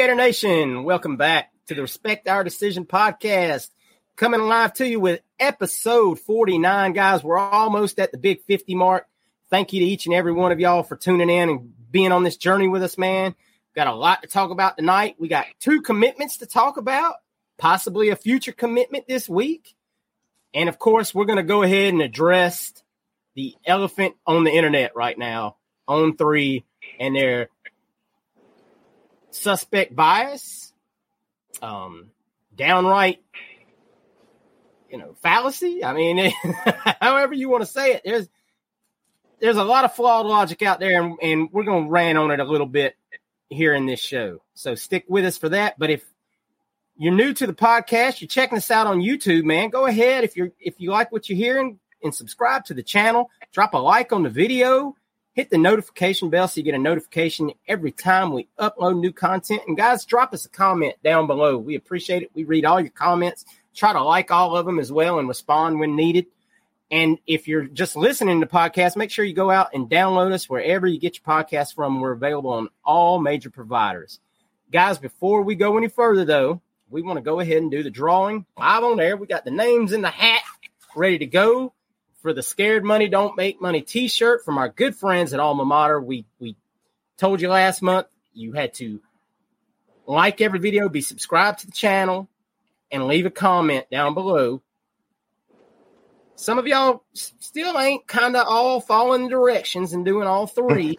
Gator Nation. Welcome back to the Respect Our Decision podcast. Coming live to you with episode 49. Guys, we're almost at the big 50 mark. Thank you to each and every one of y'all for tuning in and being on this journey with us, man. Got a lot to talk about tonight. We got two commitments to talk about, possibly a future commitment this week. And of course, we're going to go ahead and address the elephant on the internet right now On3 and their suspect bias, um, downright, you know, fallacy. I mean, however you want to say it, there's there's a lot of flawed logic out there, and, and we're going to rant on it a little bit here in this show. So stick with us for that. But if you're new to the podcast, you're checking us out on YouTube, man, go ahead if you're if you like what you're hearing and subscribe to the channel. Drop a like on the video hit the notification bell so you get a notification every time we upload new content. And guys, drop us a comment down below. We appreciate it. We read all your comments, try to like all of them as well and respond when needed. And if you're just listening to the podcast, make sure you go out and download us wherever you get your podcast from. We're available on all major providers. Guys, before we go any further, though, we want to go ahead and do the drawing live on there. We got the names in the hat ready to go for the Scared Money Don't Make Money T-shirt from our good friends at Alma Mater. We we told you last month you had to like every video, be subscribed to the channel, and leave a comment down below. Some of y'all still ain't kind of all following directions and doing all three.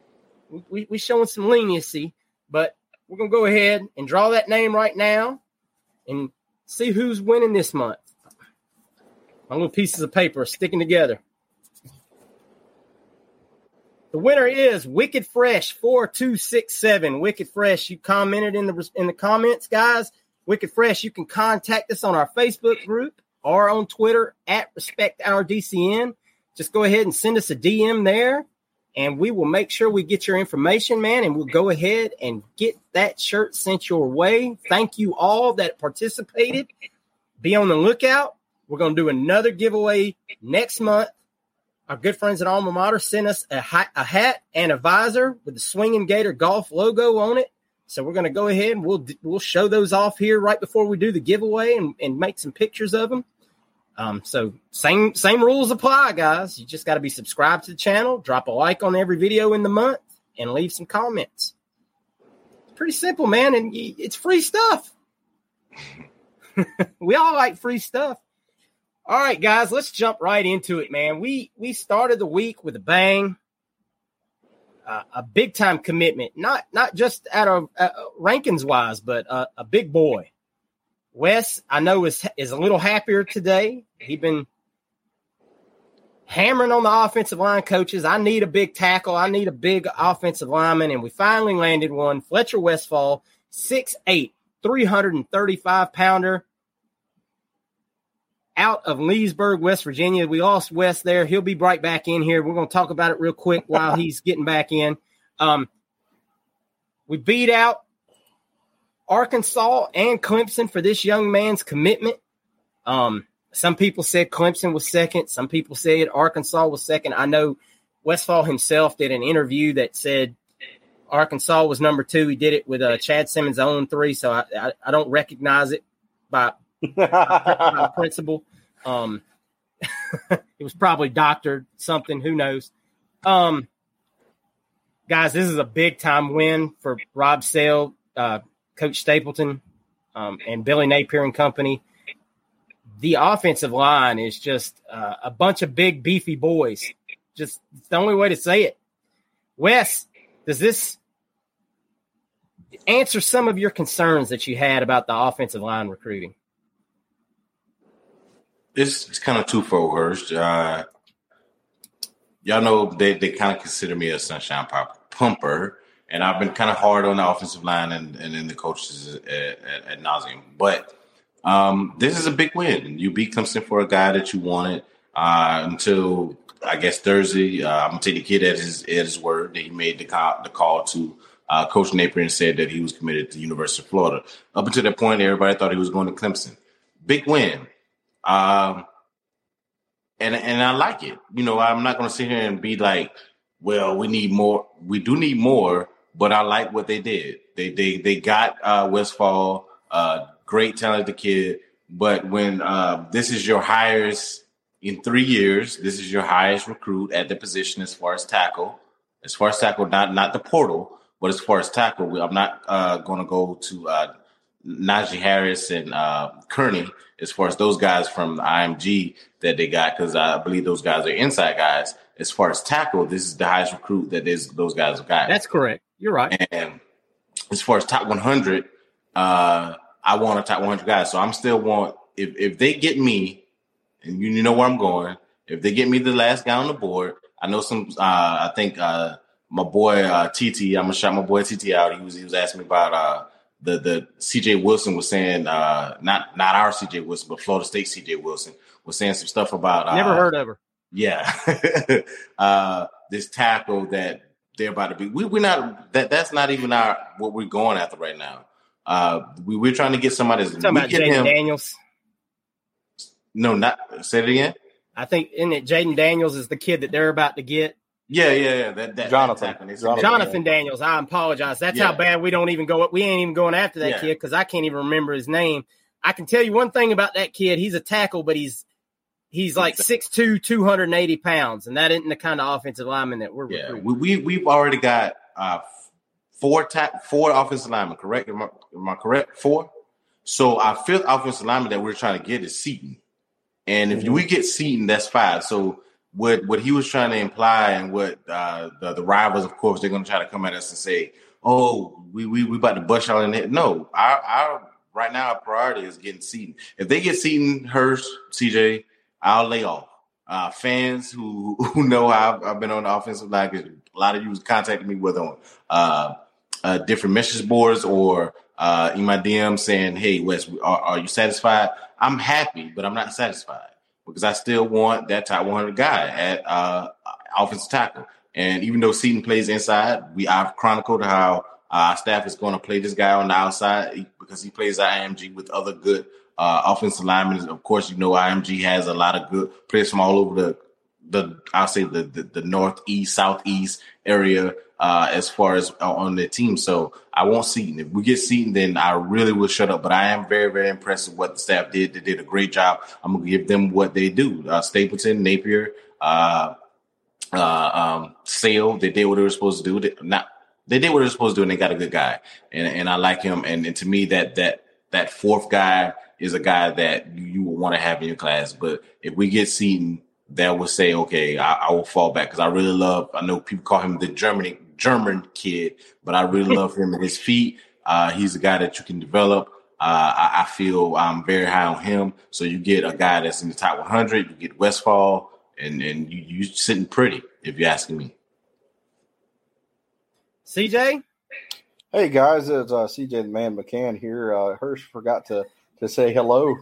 we, we we showing some leniency, but we're gonna go ahead and draw that name right now and see who's winning this month. My little pieces of paper sticking together. The winner is Wicked Fresh four two six seven. Wicked Fresh, you commented in the in the comments, guys. Wicked Fresh, you can contact us on our Facebook group or on Twitter at Respect Our DCN. Just go ahead and send us a DM there, and we will make sure we get your information, man, and we'll go ahead and get that shirt sent your way. Thank you all that participated. Be on the lookout. We're going to do another giveaway next month. Our good friends at Alma Mater sent us a hat, a hat and a visor with the Swinging Gator Golf logo on it. So we're going to go ahead and we'll we'll show those off here right before we do the giveaway and, and make some pictures of them. Um, so same same rules apply, guys. You just got to be subscribed to the channel, drop a like on every video in the month, and leave some comments. Pretty simple, man, and it's free stuff. we all like free stuff. All right, guys, let's jump right into it, man. We we started the week with a bang, uh, a big time commitment, not not just out of uh, rankings wise, but uh, a big boy. Wes, I know is is a little happier today. He's been hammering on the offensive line coaches. I need a big tackle. I need a big offensive lineman, and we finally landed one. Fletcher Westphal, 6'8", 335 pounder out of Leesburg, West Virginia. We lost Wes there. He'll be right back in here. We're going to talk about it real quick while he's getting back in. Um, we beat out Arkansas and Clemson for this young man's commitment. Um, some people said Clemson was second. Some people said Arkansas was second. I know Westphal himself did an interview that said Arkansas was number two. He did it with uh, Chad Simmons' On3, so I, I, I don't recognize it by principle. Um, it was probably doctored something. Who knows? Um, guys, this is a big time win for Rob Sale, uh, Coach Stapleton, um, and Billy Napier and company. The offensive line is just uh, a bunch of big, beefy boys. Just it's the only way to say it. Wes, does this answer some of your concerns that you had about the offensive line recruiting? It's, it's kind of twofold, Hurst. Uh, y'all know they, they kind of consider me a sunshine pop, pumper, and I've been kind of hard on the offensive line and, and in the coaches at, at, at nauseum. But um, this is a big win. You beat Clemson for a guy that you wanted uh, until I guess Thursday. Uh, I'm gonna take the kid at his at his word that he made the call, the call to uh, Coach Napier and said that he was committed to the University of Florida. Up until that point, everybody thought he was going to Clemson. Big win. Um, and and I like it. You know, I'm not going to sit here and be like, well, we need more. We do need more, but I like what they did. They they they got uh, Westphal, uh, great talented kid. But when uh, this is your highest in three years, this is your highest recruit at the position as far as tackle. As far as tackle, not not the portal, but as far as tackle, I'm not uh, going to go to uh, Knijeah Harris and uh, Kearney as far as those guys from the IMG that they got, because I believe those guys are inside guys. As far as tackle, this is the highest recruit that is those guys have got. That's correct. You're right. And as far as top 100, uh, I want a top 100 guy. So I'm still want if if they get me, and you, you know where I'm going. If they get me the last guy on the board, I know some. Uh, I think uh, my boy uh, TT. I'm gonna shout my boy TT out. He was he was asking me about uh, the the CJ Wilson was saying uh, not not our CJ Wilson, but Florida State CJ Wilson was saying some stuff about uh, never heard of her. Yeah, uh, this tackle that they're about to be. We we're not that that's not even our what we're going after right now. Uh, we we're trying to get somebody. That's, talking about Jayden Daniels. No, not say it again. I think in it Jayden Daniels is the kid that they're about to get. Yeah, yeah, yeah. That, that Jonathan. That Jonathan, Jonathan Daniels. I apologize. That's yeah. how bad we don't even go. We ain't even going after that yeah. kid because I can't even remember his name. I can tell you one thing about that kid. He's a tackle, but he's he's like 6'2", 280 pounds, and that isn't the kind of offensive lineman that we're. Yeah, we, we we've already got uh, four ta- four offensive linemen. Correct? Am I, am I correct? Four. So our fifth offensive lineman that we're trying to get is Seaton, and if mm-hmm. we get Seaton, that's five. So what what he was trying to imply and what uh, the the rivals, of course, they're going to try to come at us and say, "Oh, we we we about to bust y'all in it." No, our our right now our priority is getting Seaton. If they get Seaton, Hurst, CJ, I'll lay off. Uh, fans who who know I've, I've been on the offensive line, a lot of you contacting me with on uh, uh, different message boards or uh, in my DM saying, "Hey, Wes, are, are you satisfied?" I'm happy, but I'm not satisfied because I still want that top 100 guy at uh, offensive tackle. And even though Seaton plays inside, we I've chronicled how uh, our staff is going to play this guy on the outside because he plays IMG with other good uh, offensive linemen. Of course, you know IMG has a lot of good players from all over the the I'll say the the, the northeast, southeast area uh, as far as uh, on the team. So I won't Seaton. If we get Seaton, then I really will shut up. But I am very, very impressed with what the staff did. They did a great job. I'm gonna give them what they do. Uh, Stapleton, Napier, uh, uh, um, Sale, they did what they were supposed to do. They, not they did what they were supposed to do, and they got a good guy. And and I like him. And, and to me, that that that fourth guy is a guy that you, you want to have in your class. But if we get Seaton, that will say, okay, I, I will fall back because I really love. I know people call him the German German kid, but I really love him and his feet. Uh, he's a guy that you can develop. Uh, I, I, feel I'm very high on him. So you get a guy that's in the top 100. You get Westphal, and and you you sitting pretty if you're asking me. CJ. Hey guys, it's uh, CJ the Man McCann here. Uh, Hirsch forgot to to say hello,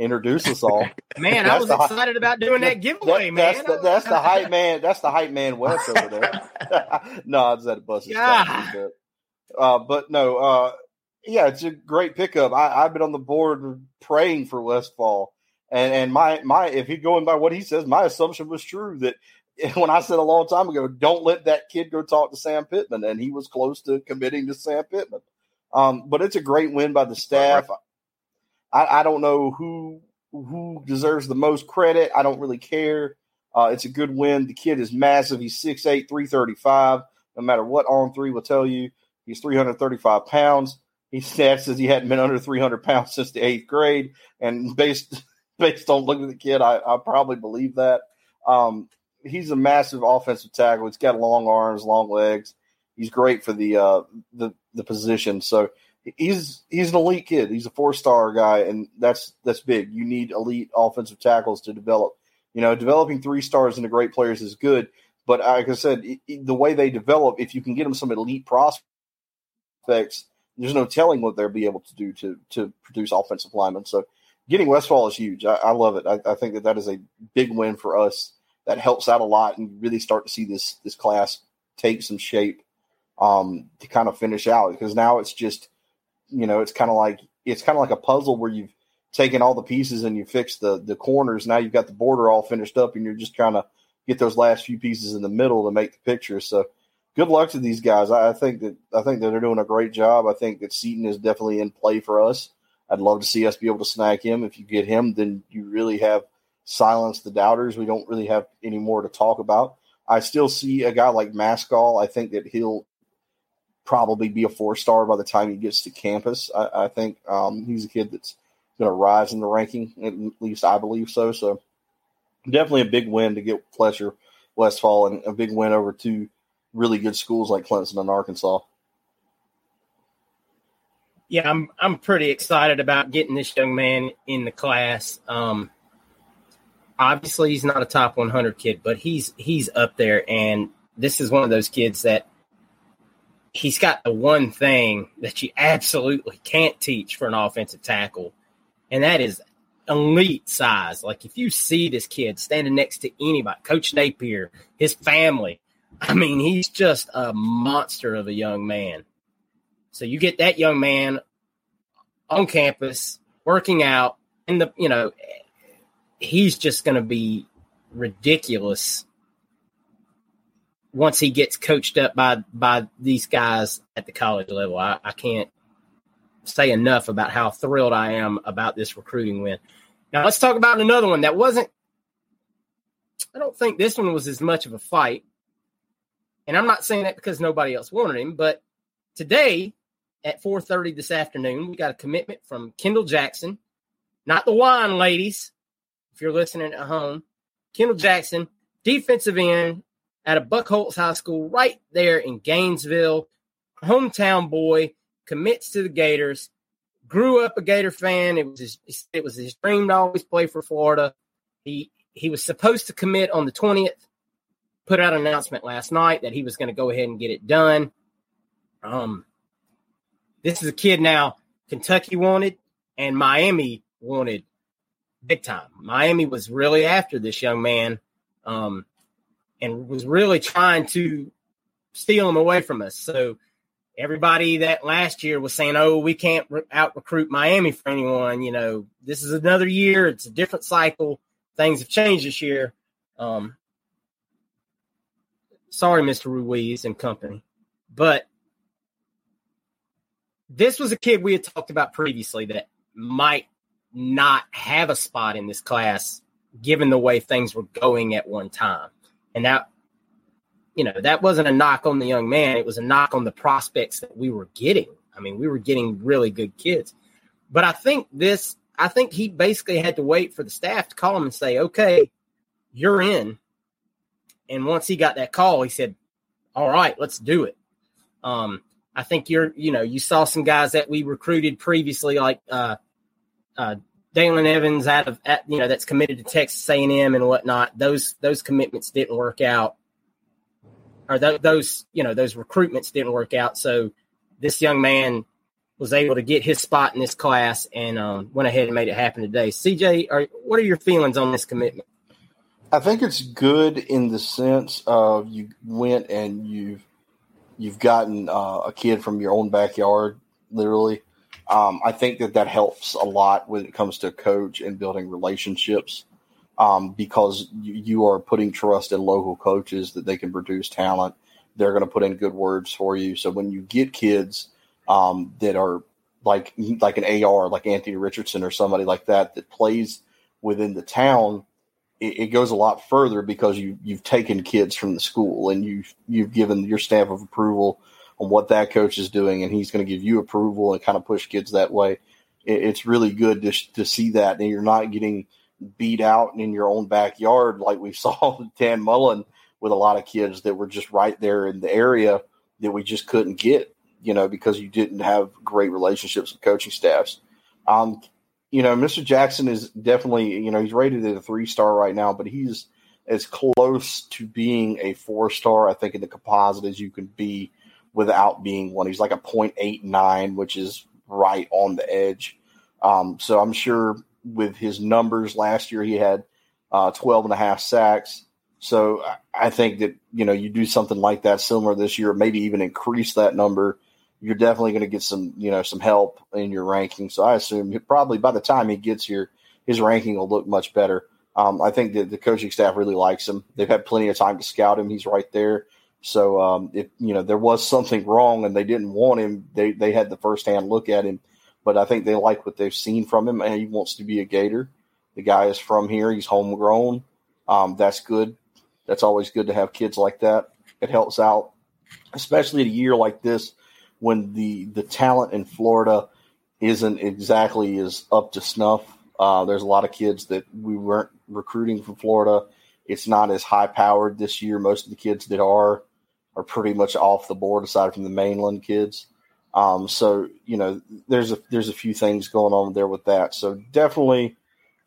introduce us all. man, I was excited about doing that giveaway, that, man. That's the, that's the hype man. That's the hype man West over there. no, I was at a bus. Yeah. Uh, but no, uh, yeah, it's a great pickup. I, have been on the board praying for Westphal, and and my my if he's going by what he says, my assumption was true that when I said a long time ago, don't let that kid go talk to Sam Pittman, and he was close to committing to Sam Pittman. Um, but it's a great win by the staff. I, I, don't know who who deserves the most credit. I don't really care. Uh, it's a good win. The kid is massive. He's 6'8", 335. No matter what On3 will tell you, he's 335 pounds. He says he hadn't been under 300 pounds since the eighth grade. And based based on looking at the kid, I, I probably believe that. Um, he's a massive offensive tackle. He's got long arms, long legs. He's great for the uh, the the position. So he's he's an elite kid. He's a four star guy, and that's that's big. You need elite offensive tackles to develop. You know, developing three stars into great players is good, but like I said, the way they develop, if you can get them some elite prospects, there's no telling what they'll be able to do to to produce offensive linemen. So, getting Westphal is huge. I, I love it. I, I think that that is a big win for us that helps out a lot and really start to see this this class take some shape um, to kind of finish out because now it's just you know it's kind of like it's kind of like a puzzle where you've taken all the pieces and you fixed the the corners now you've got the border all finished up and you're just trying to get those last few pieces in the middle to make the picture so good luck to these guys I, I think that I think that they're doing a great job I think that Seaton is definitely in play for us I'd love to see us be able to snag him if you get him then you really have silence the doubters. We don't really have any more to talk about. I still see a guy like Maskall. I think that he'll probably be a four star by the time he gets to campus. I, I think um, he's a kid that's going to rise in the ranking. At least I believe so. So definitely a big win to get Fletcher Westphal and a big win over two really good schools like Clemson and Arkansas. Yeah, I'm I'm pretty excited about getting this young man in the class. Um, obviously he's not a top 100 kid, but he's he's up there, and this is one of those kids that he's got the one thing that you absolutely can't teach for an offensive tackle, and that is elite size. Like if you see this kid standing next to anybody, Coach Napier, his family, I mean, he's just a monster of a young man. So you get that young man on campus working out in the, you know, he's just going to be ridiculous once he gets coached up by by these guys at the college level. I, I can't say enough about how thrilled I am about this recruiting win. Now let's talk about another one that wasn't. I don't think this one was as much of a fight, and I'm not saying that because nobody else wanted him. But today at 4:30 this afternoon, we got a commitment from Kendall Jackson, not the wine ladies, if you're listening at home, Kendall Jackson, defensive end at a Buchholz High School right there in Gainesville, hometown boy, commits to the Gators, grew up a Gator fan. It was his, it was his dream to always play for Florida. He he was supposed to commit on the 20th, put out an announcement last night that he was going to go ahead and get it done. Um, this is a kid now Kentucky wanted and Miami wanted big time. Miami was really after this young man um, and was really trying to steal them away from us. So everybody that last year was saying, "Oh, we can't out recruit Miami for anyone," you know, this is another year. It's a different cycle. Things have changed this year. Um, sorry, Mr. Ruiz and company, but this was a kid we had talked about previously that might not have a spot in this class given the way things were going at one time. And that, you know, that wasn't a knock on the young man. It was a knock on the prospects that we were getting. I mean, we were getting really good kids. But I think this, I think he basically had to wait for the staff to call him and say, "Okay, you're in." And once he got that call, he said, "All right, let's do it." Um, I think you're, you know, you saw some guys that we recruited previously, like uh, uh, Dalen Evans out of, at, you know, that's committed to Texas A&M and whatnot. Those those commitments didn't work out, or th- those, you know, those recruitments didn't work out. So this young man was able to get his spot in this class and um, went ahead and made it happen today. CJ, are, what are your feelings on this commitment? I think it's good in the sense of you went and you've you've gotten uh, a kid from your own backyard, literally. Um, I think that that helps a lot when it comes to coach and building relationships um, because you, you, are putting trust in local coaches that they can produce talent. They're going to put in good words for you. So when you get kids um, that are like like an AR, like Anthony Richardson or somebody like that that plays within the town, it, it, goes a lot further because you you've taken kids from the school and you've you've given your stamp of approval on what that coach is doing, and he's going to give you approval and kind of push kids that way. It, it's really good to to see that, and you're not getting beat out in your own backyard like we saw with Dan Mullen with a lot of kids that were just right there in the area that we just couldn't get you know, because you didn't have great relationships with coaching staffs. Um, you know, Mr. Jackson is definitely, you know, he's rated at a three star right now, but he's as close to being a four star, I think, in the composite as you can be without being one. He's like a 0.89, which is right on the edge. Um, so I'm sure with his numbers last year, he had uh, 12 and a half sacks. So I think that, you know, you do something like that similar this year, maybe even increase that number you're definitely going to get some, you know, some help in your ranking. So I assume probably by the time he gets here, his ranking will look much better. Um, I think that the coaching staff really likes him. They've had plenty of time to scout him. He's right there. So um, if you know there was something wrong and they didn't want him, they they had the first hand look at him. But I think they like what they've seen from him, and he wants to be a Gator. The guy is from here. He's homegrown. Um, that's good. That's always good to have kids like that. It helps out, especially a year like this when the the talent in Florida isn't exactly as up to snuff. Uh, there's a lot of kids that we weren't recruiting from Florida. It's not as high powered this year. Most of the kids that are are pretty much off the board, aside from the mainland kids. Um, so you know, there's a there's a few things going on there with that. So definitely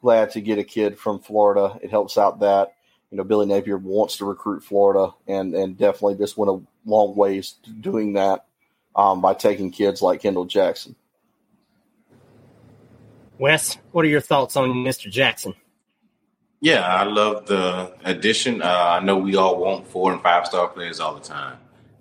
glad to get a kid from Florida. It helps out that you know Billy Napier wants to recruit Florida, and and definitely just went a long ways doing that um, by taking kids like Kendall Jackson. Wes, what are your thoughts on Mr. Jackson? Yeah, I love the addition. Uh, I know we all want four and five star players all the time.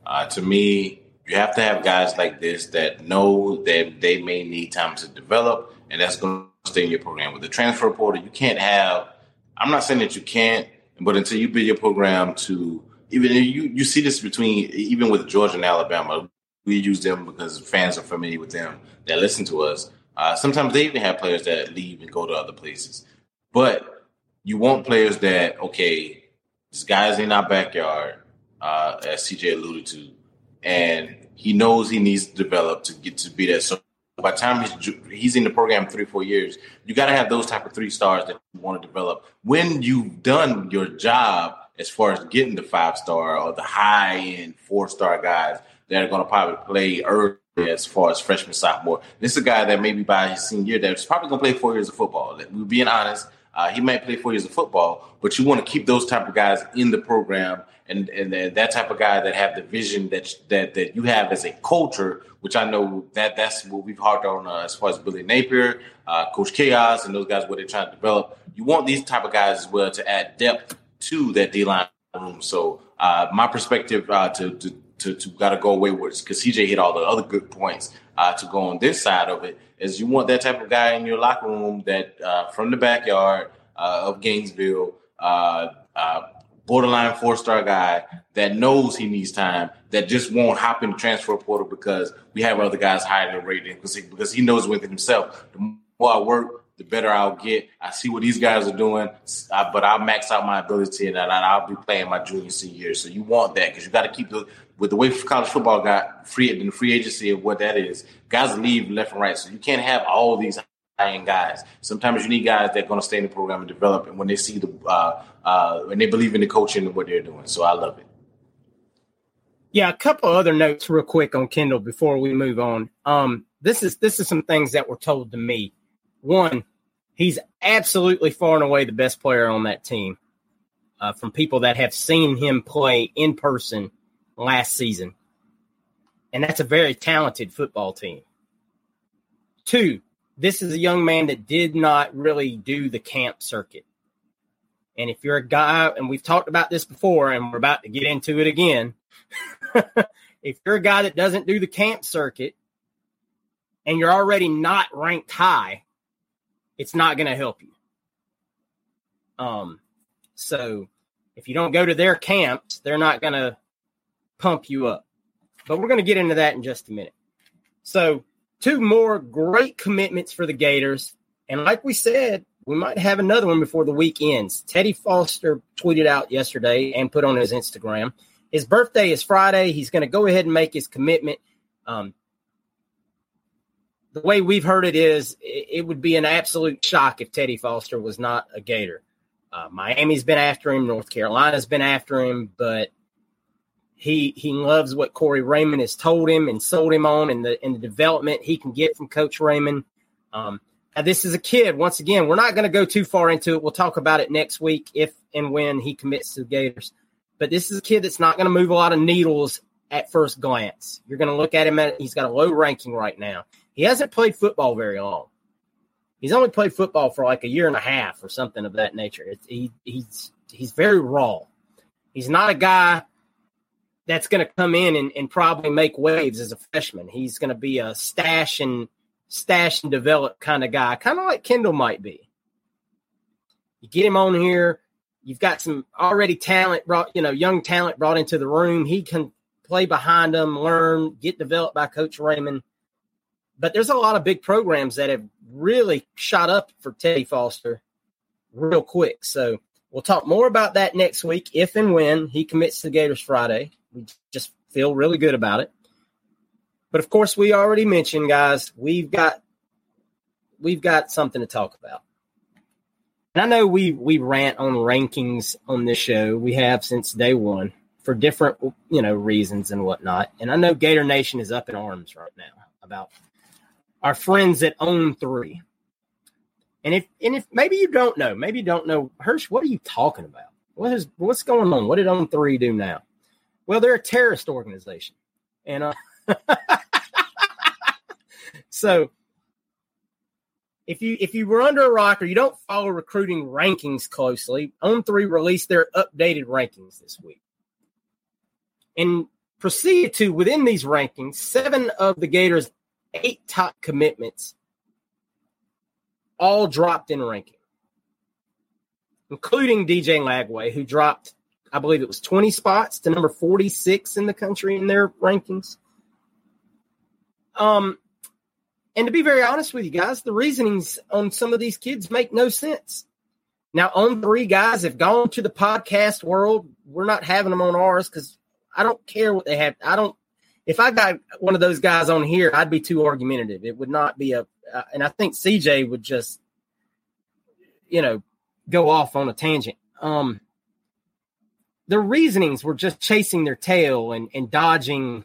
Uh, to me, you have to have guys like this that know that they may need time to develop, and that's going to stay in your program. With the transfer portal, you can't have. I'm not saying that you can't, but until you build your program to even you you see this between even with Georgia and Alabama we use them because fans are familiar with them that listen to us. Uh, sometimes they even have players that leave and go to other places. But you want players that, okay, this guy's in our backyard, uh, as CJ alluded to, and he knows he needs to develop to get to be that. So by the time he's he's in the program three four years, you got to have those type of three stars that you want to develop. When you've done your job as far as getting the five star or the high end four star guys, that are going to probably play early as far as freshman, sophomore. This is a guy that maybe by his senior year that's probably going to play four years of football. We're being honest. Uh, he might play four years of football, but you want to keep those type of guys in the program and, and that type of guy that have the vision that that that you have as a culture, which I know that that's what we've harped on uh, as far as Billy Napier, uh, Coach Chaos, and those guys what they're trying to develop. You want these type of guys as well to add depth to that D line room. So uh, my perspective uh, to, to to, to got to go away with because CJ hit all the other good points uh, to go on this side of it is you want that type of guy in your locker room that uh, from the backyard uh, of Gainesville, uh, uh, borderline four star guy that knows he needs time that just won't hop in the transfer portal because we have other guys higher than rating because he, because he knows within himself the more I work the better I'll get. I see what these guys are doing, but I'll max out my ability and I'll be playing my junior senior year. So you want that because you got to keep the with the way college football got free in the free agency of what that is. Guys leave left and right, so you can't have all these high end guys. Sometimes you need guys that are going to stay in the program and develop, and when they see the uh, uh, when they believe in the coaching and what they're doing. So I love it. Yeah, a couple other notes real quick on Kendall before we move on. Um, this is this is some things that were told to me. One, he's absolutely far and away the best player on that team. Uh, from people that have seen him play in person last season, and that's a very talented football team. Two, this is a young man that did not really do the camp circuit. And if you're a guy, and we've talked about this before, and we're about to get into it again, if you're a guy that doesn't do the camp circuit and you're already not ranked high, it's not going to help you. Um, so if you don't go to their camps, they're not going to pump you up. But we're going to get into that in just a minute. So, two more great commitments for the Gators. And like we said, we might have another one before the week ends. Teddy Foster tweeted out yesterday and put on his Instagram. His birthday is Friday. He's going to go ahead and make his commitment. Um, the way we've heard it is, it, would be an absolute shock if Teddy Foster was not a Gator. Uh, Miami's been after him. North Carolina's been after him, but he he loves what Corey Raymond has told him and sold him on, and the and the development he can get from Coach Raymond. Um, this is a kid. Once again, we're not going to go too far into it. We'll talk about it next week if and when he commits to the Gators. But this is a kid that's not going to move a lot of needles at first glance. You're going to look at him at he's got a low ranking right now. He hasn't played football very long. He's only played football for like a year and a half or something of that nature. It's, he he's he's very raw. He's not a guy that's going to come in and, and probably make waves as a freshman. He's going to be a stash and stash and develop kind of guy, kind of like Kendall might be. You get him on here. You've got some already talent brought, you know, young talent brought into the room. He can play behind them, learn, get developed by Coach Raymond. But there's a lot of big programs that have really shot up for Teddy Foster real quick. So we'll talk more about that next week if and when he commits to Gators Friday. We just feel really good about it. But of course, we already mentioned, guys, we've got we've got something to talk about. And I know we we rant on rankings on this show. We have since day one for different you know reasons and whatnot. And I know Gator Nation is up in arms right now about our friends that On3. And if and if maybe you don't know, maybe you don't know, Hirsch, what are you talking about? What is what's going on? What did On3 do now? Well, they're a terrorist organization, and uh, so if you if you were under a rock or you don't follow recruiting rankings closely, On3 released their updated rankings this week, and proceeded to within these rankings, seven of the Gators' eight top commitments all dropped in ranking, including DJ Lagway, who dropped I believe it was 20 spots to number 46 in the country in their rankings. Um, and to be very honest with you guys, the reasonings on some of these kids make no sense. Now, On3 guys have gone to the podcast world. We're not having them on ours because I don't care what they have. I don't. If I got one of those guys on here, I'd be too argumentative. It would not be a. Uh, and I think CJ would just, you know, go off on a tangent. Um, their reasonings were just chasing their tail and, and dodging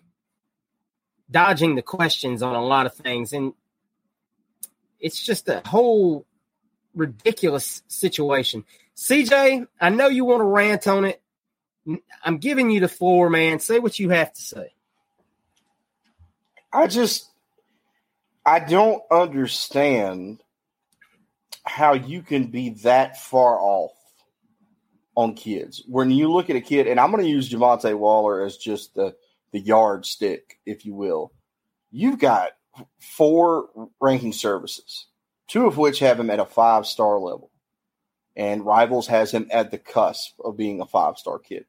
dodging the questions on a lot of things. And it's just a whole ridiculous situation. Cj i know you want to rant on it. I'm giving you the floor man. Say what you have to say. I just i don't understand how you can be that far off on kids. When you look at a kid, and I'm going to use Jamonta Waller as just the the yardstick, if you will. You've got four ranking services, two of which have him at a five star level, and Rivals has him at the cusp of being a five star kid.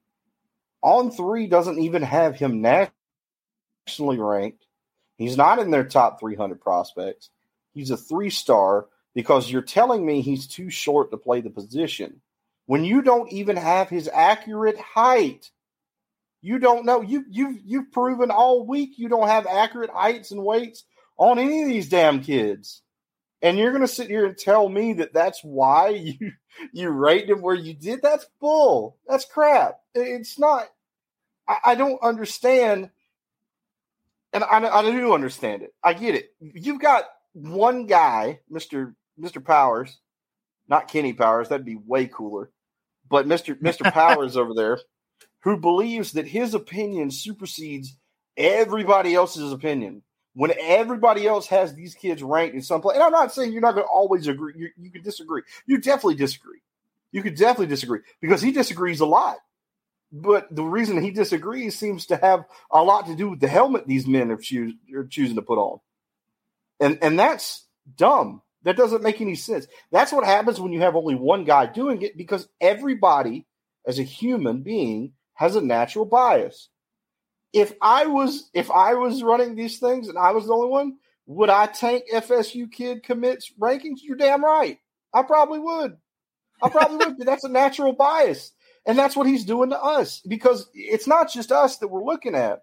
On3 doesn't even have him nationally ranked. He's not in their top 300 prospects. He's a three star because you're telling me he's too short to play the position when you don't even have his accurate height. You don't know. You you've you've proven all week you don't have accurate heights and weights on any of these damn kids. And you're going to sit here and tell me that that's why you you rate him where you did? That's bull. That's crap. It's not. I, I don't understand. And I, I do understand it. I get it. You've got one guy, Mister Mister Powers, not Kenny Powers. That'd be way cooler. But Mister Mister Powers over there, who believes that his opinion supersedes everybody else's opinion when everybody else has these kids ranked in some place. And I'm not saying you're not going to always agree. You, you can disagree. You definitely disagree. You could definitely disagree because he disagrees a lot. But the reason he disagrees seems to have a lot to do with the helmet these men are, choose, are choosing to put on. And and that's dumb. That doesn't make any sense. That's what happens when you have only one guy doing it because everybody, as a human being, has a natural bias if I was if I was running these things and I was the only one, would I tank FSU kid commits rankings? You're damn right. I probably would. I probably would. That's a natural bias, and that's what he's doing to us because it's not just us that we're looking at.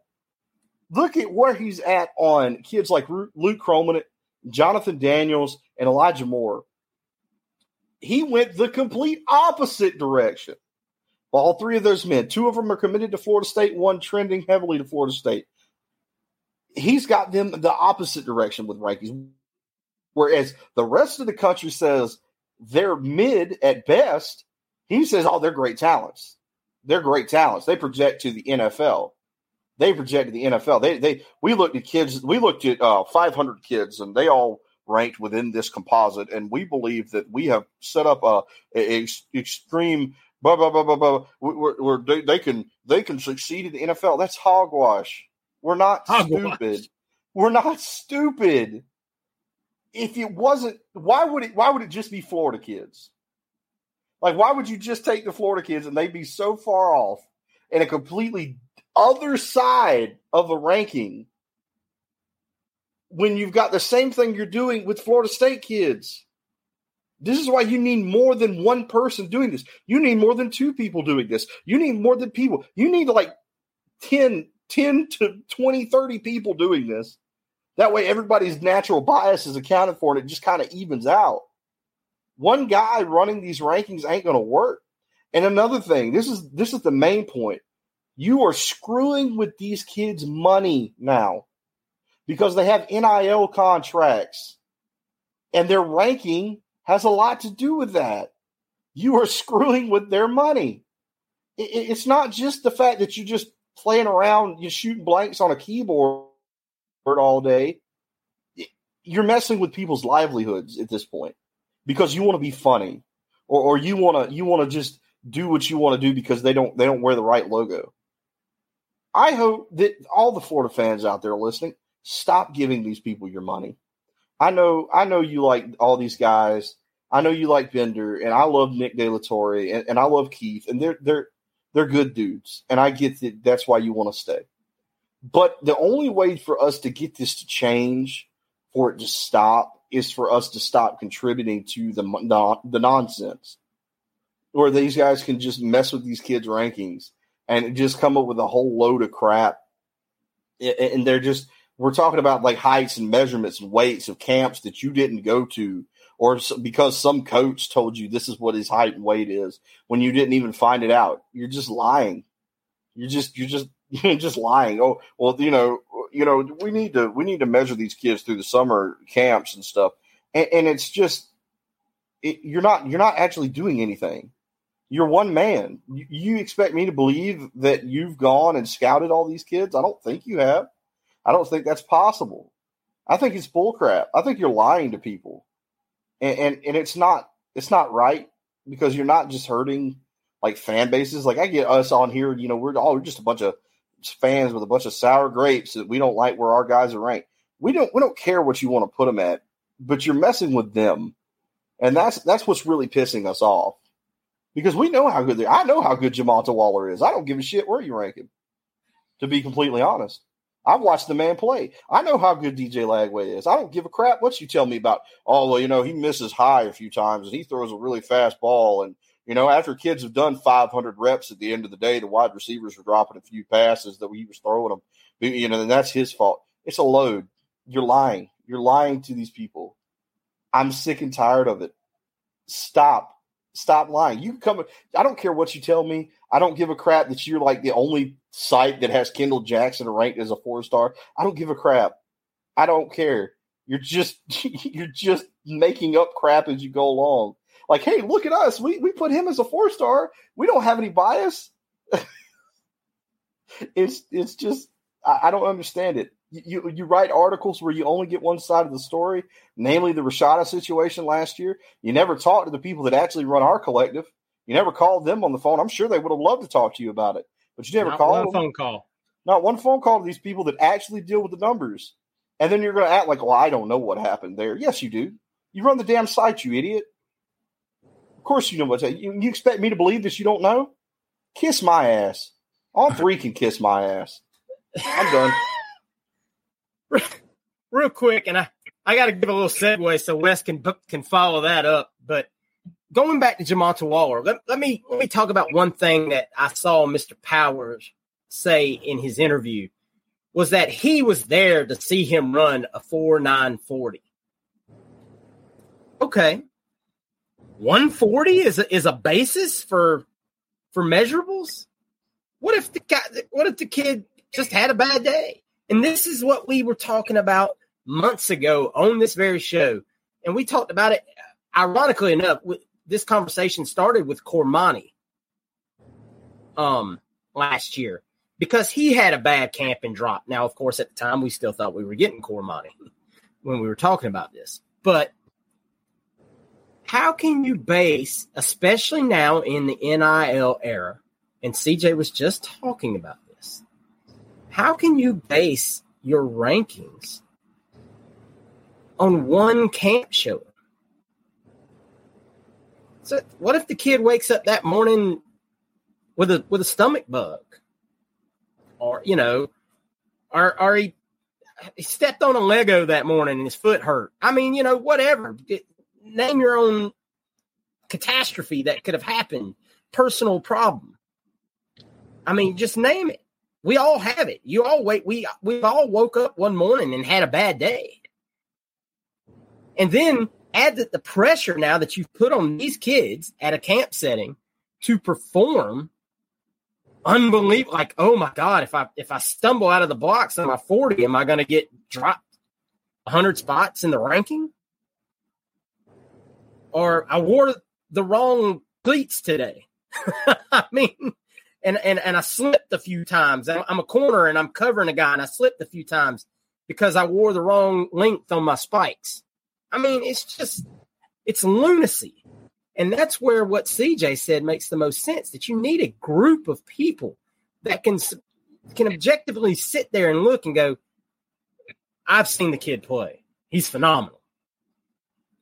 Look at where he's at on kids like Luke Kromenhoek, Jonathan Daniels, and Elijah Moore. He went the complete opposite direction. All three of those men, two of them are committed to Florida State, one trending heavily to Florida State. He's got them the opposite direction with rankings. Whereas the rest of the country says they're mid at best, he says, oh, they're great talents. They're great talents. They project to the NFL. They project to the NFL. They they we looked at kids. We looked at uh, 500 kids, and they all ranked within this composite. And we believe that we have set up a, a, a extreme blah blah blah blah blah. We're, we're, they, they, can they can succeed in the NFL. That's hogwash. We're not hogwash. stupid. We're not stupid. If it wasn't, why would it? Why would it just be Florida kids? Like, why would you just take the Florida kids and they'd be so far off in a completely other side of the ranking when you've got the same thing you're doing with Florida State kids? This is why you need more than one person doing this. You need more than two people doing this. You need more than people. You need like 10, 10 to 20, 30 people doing this. That way everybody's natural bias is accounted for and it just kind of evens out. One guy running these rankings ain't going to work. And another thing, this is this is the main point. You are screwing with these kids' money now because they have NIL contracts and their ranking has a lot to do with that. You are screwing with their money. It's not just the fact that you're just playing around, you're shooting blanks on a keyboard all day. You're messing with people's livelihoods at this point because you want to be funny or, or you want to you want to just do what you want to do because they don't they don't wear the right logo. I hope that all the Florida fans out there listening stop giving these people your money. I know I know you like all these guys. I know you like Bender, and I love Nick De La Torre, and, and I love Keith, and they're they're they're good dudes, and I get that that's why you want to stay. But the only way for us to get this to change, for it to stop, is for us to stop contributing to the the, the nonsense, where these guys can just mess with these kids' rankings and just come up with a whole load of crap, and they're just we're talking about like heights and measurements and weights of camps that you didn't go to or because some coach told you this is what his height and weight is when you didn't even find it out. You're just lying. You're just you're just you're just lying. Oh well you know you know we need to we need to measure these kids through the summer camps and stuff. And, and it's just it, you're not you're not actually doing anything. You're one man. You, you expect me to believe that you've gone and scouted all these kids? I don't think you have I don't think that's possible. I think it's bullcrap. I think you're lying to people, and, and and it's not it's not right because you're not just hurting like fan bases. Like I get us on here, you know, we're all we're just a bunch of fans with a bunch of sour grapes that we don't like where our guys are ranked. We don't we don't care what you want to put them at, but you're messing with them, and that's that's what's really pissing us off because we know how good they. I know how good Jamal Waller is. I don't give a shit where you rank him. To be completely honest. I've watched the man play. I know how good DJ Lagway is. I don't give a crap what you tell me about. Oh, you know, he misses high a few times and he throws a really fast ball. And, you know, after kids have done 500 reps at the end of the day, the wide receivers are dropping a few passes that he was throwing them. You know, and that's his fault. It's a load. You're lying. You're lying to these people. I'm sick and tired of it. Stop. Stop lying. You come. I don't care what you tell me. I don't give a crap that you're like the only site that has Kendall Jackson ranked as a four star. I don't give a crap. I don't care. You're just you're just making up crap as you go along. Like, hey, look at us. We we put him as a four star. We don't have any bias. it's it's just I, I, don't understand it. You you write articles where you only get one side of the story, namely the Rashada situation last year. You never talk to the people that actually run our collective. You never called them on the phone. I'm sure they would have loved to talk to you about it, but you never Not called one them. phone call. Not one phone call to these people that actually deal with the numbers. And then you're going to act like, well, I don't know what happened there. Yes, you do. You run the damn site, you idiot. Of course, you know what's you, you expect me to believe this you don't know? Kiss my ass. On3 can kiss my ass. I'm done. Real quick, and I, I got to give a little segue so Wes can can follow that up. But going back to Jamonta Waller, let, let me let me talk about one thing that I saw Mr. Powers say in his interview was that he was there to see him run a 4940. Okay. 140 is a, is a basis for for measurables? What if the guy what if the kid just had a bad day? And this is what we were talking about months ago on this very show. And we talked about it ironically enough, this conversation started with Cormani um last year because he had a bad camp and drop. Now, of course, at the time we still thought we were getting Cormani when we were talking about this. But how can you base, especially now in the NIL era, and CJ was just talking about this, how can you base your rankings on one camp show? So what if the kid wakes up that morning with a with a stomach bug? Or, you know, or or he he stepped on a Lego that morning and his foot hurt. I mean, you know, whatever. Name your own catastrophe that could have happened, personal problem. I mean, just name it. We all have it. You all wait. We we all woke up one morning and had a bad day, and then add that the pressure now that you've put on these kids at a camp setting to perform unbelievable. Like, oh my god, if I if I stumble out of the blocks on my forty, am I going to get dropped hundred spots in the ranking? Or I wore the wrong cleats today. I mean, and and and I slipped a few times. I'm a corner and I'm covering a guy, and I slipped a few times because I wore the wrong length on my spikes. I mean, it's just it's lunacy. And that's where what CJ said makes the most sense that you need a group of people that can can objectively sit there and look and go, I've seen the kid play. He's phenomenal.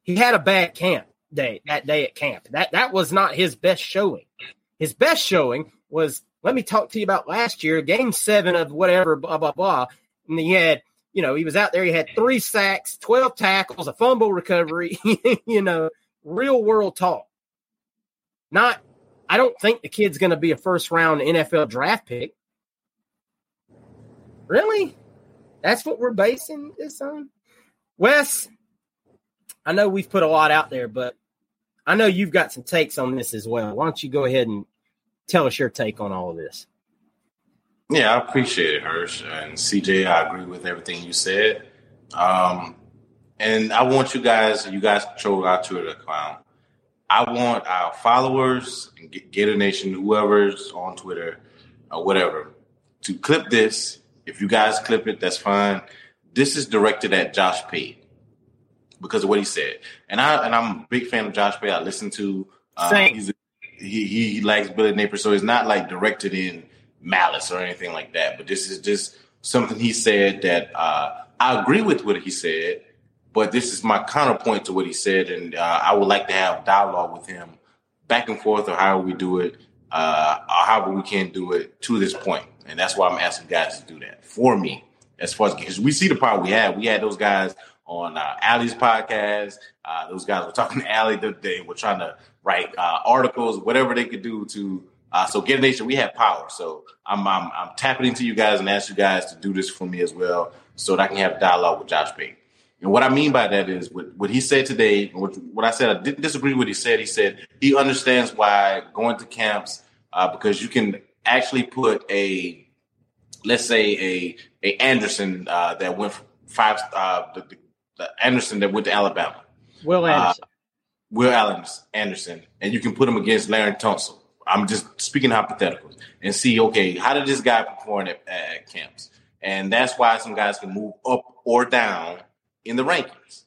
He had a bad camp day that day at camp. That that was not his best showing. His best showing was let me talk to you about last year, game seven of whatever, blah blah blah. And he had, you know, he was out there. He had three sacks, twelve tackles, a fumble recovery. you know, real world talk. Not, I don't think the kid's going to be a first round NFL draft pick. Really? That's what we're basing this on? Wes, I know we've put a lot out there, but I know you've got some takes on this as well. Why don't you go ahead and tell us your take on all of this? Yeah, I appreciate it, Hirsch. And CJ, I agree with everything you said. Um, and I want you guys, you guys control our Twitter account. I want our followers and Gator Nation, whoever's on Twitter or whatever, to clip this. If you guys clip it, that's fine. This is directed at Josh Pate because of what he said, and I and I'm a big fan of Josh Pate. I listen to. Um, he's a, he, he likes Billy Napier, so it's not like directed in malice or anything like that. But this is just something he said that uh, I agree with what he said but this is my counterpoint to what he said, and uh, I would like to have dialogue with him, back and forth, or how we do it, uh, or however we can do it to this point. And that's why I'm asking guys to do that for me. As far as because we see the part we had, we had those guys on uh, Allie's podcast. Uh, those guys were talking to Ali. They were trying to write uh, articles, whatever they could do to. Uh, so Gator Nation, we have power. So I'm, I'm I'm tapping into you guys and ask you guys to do this for me as well, so that I can have dialogue with Josh Pate. And what I mean by that is what, what he said today, what, what I said, I didn't disagree with what he said. He said he understands why going to camps, uh, because you can actually put a, let's say a, a Anderson uh, that went five, uh, the, the, Anderson that went to Alabama. Will uh, Anderson. Will Allen's Anderson, and you can put him against Larry Tunsil. I'm just speaking hypothetically and see, okay, how did this guy perform at, at camps? And that's why some guys can move up or down in the rankings.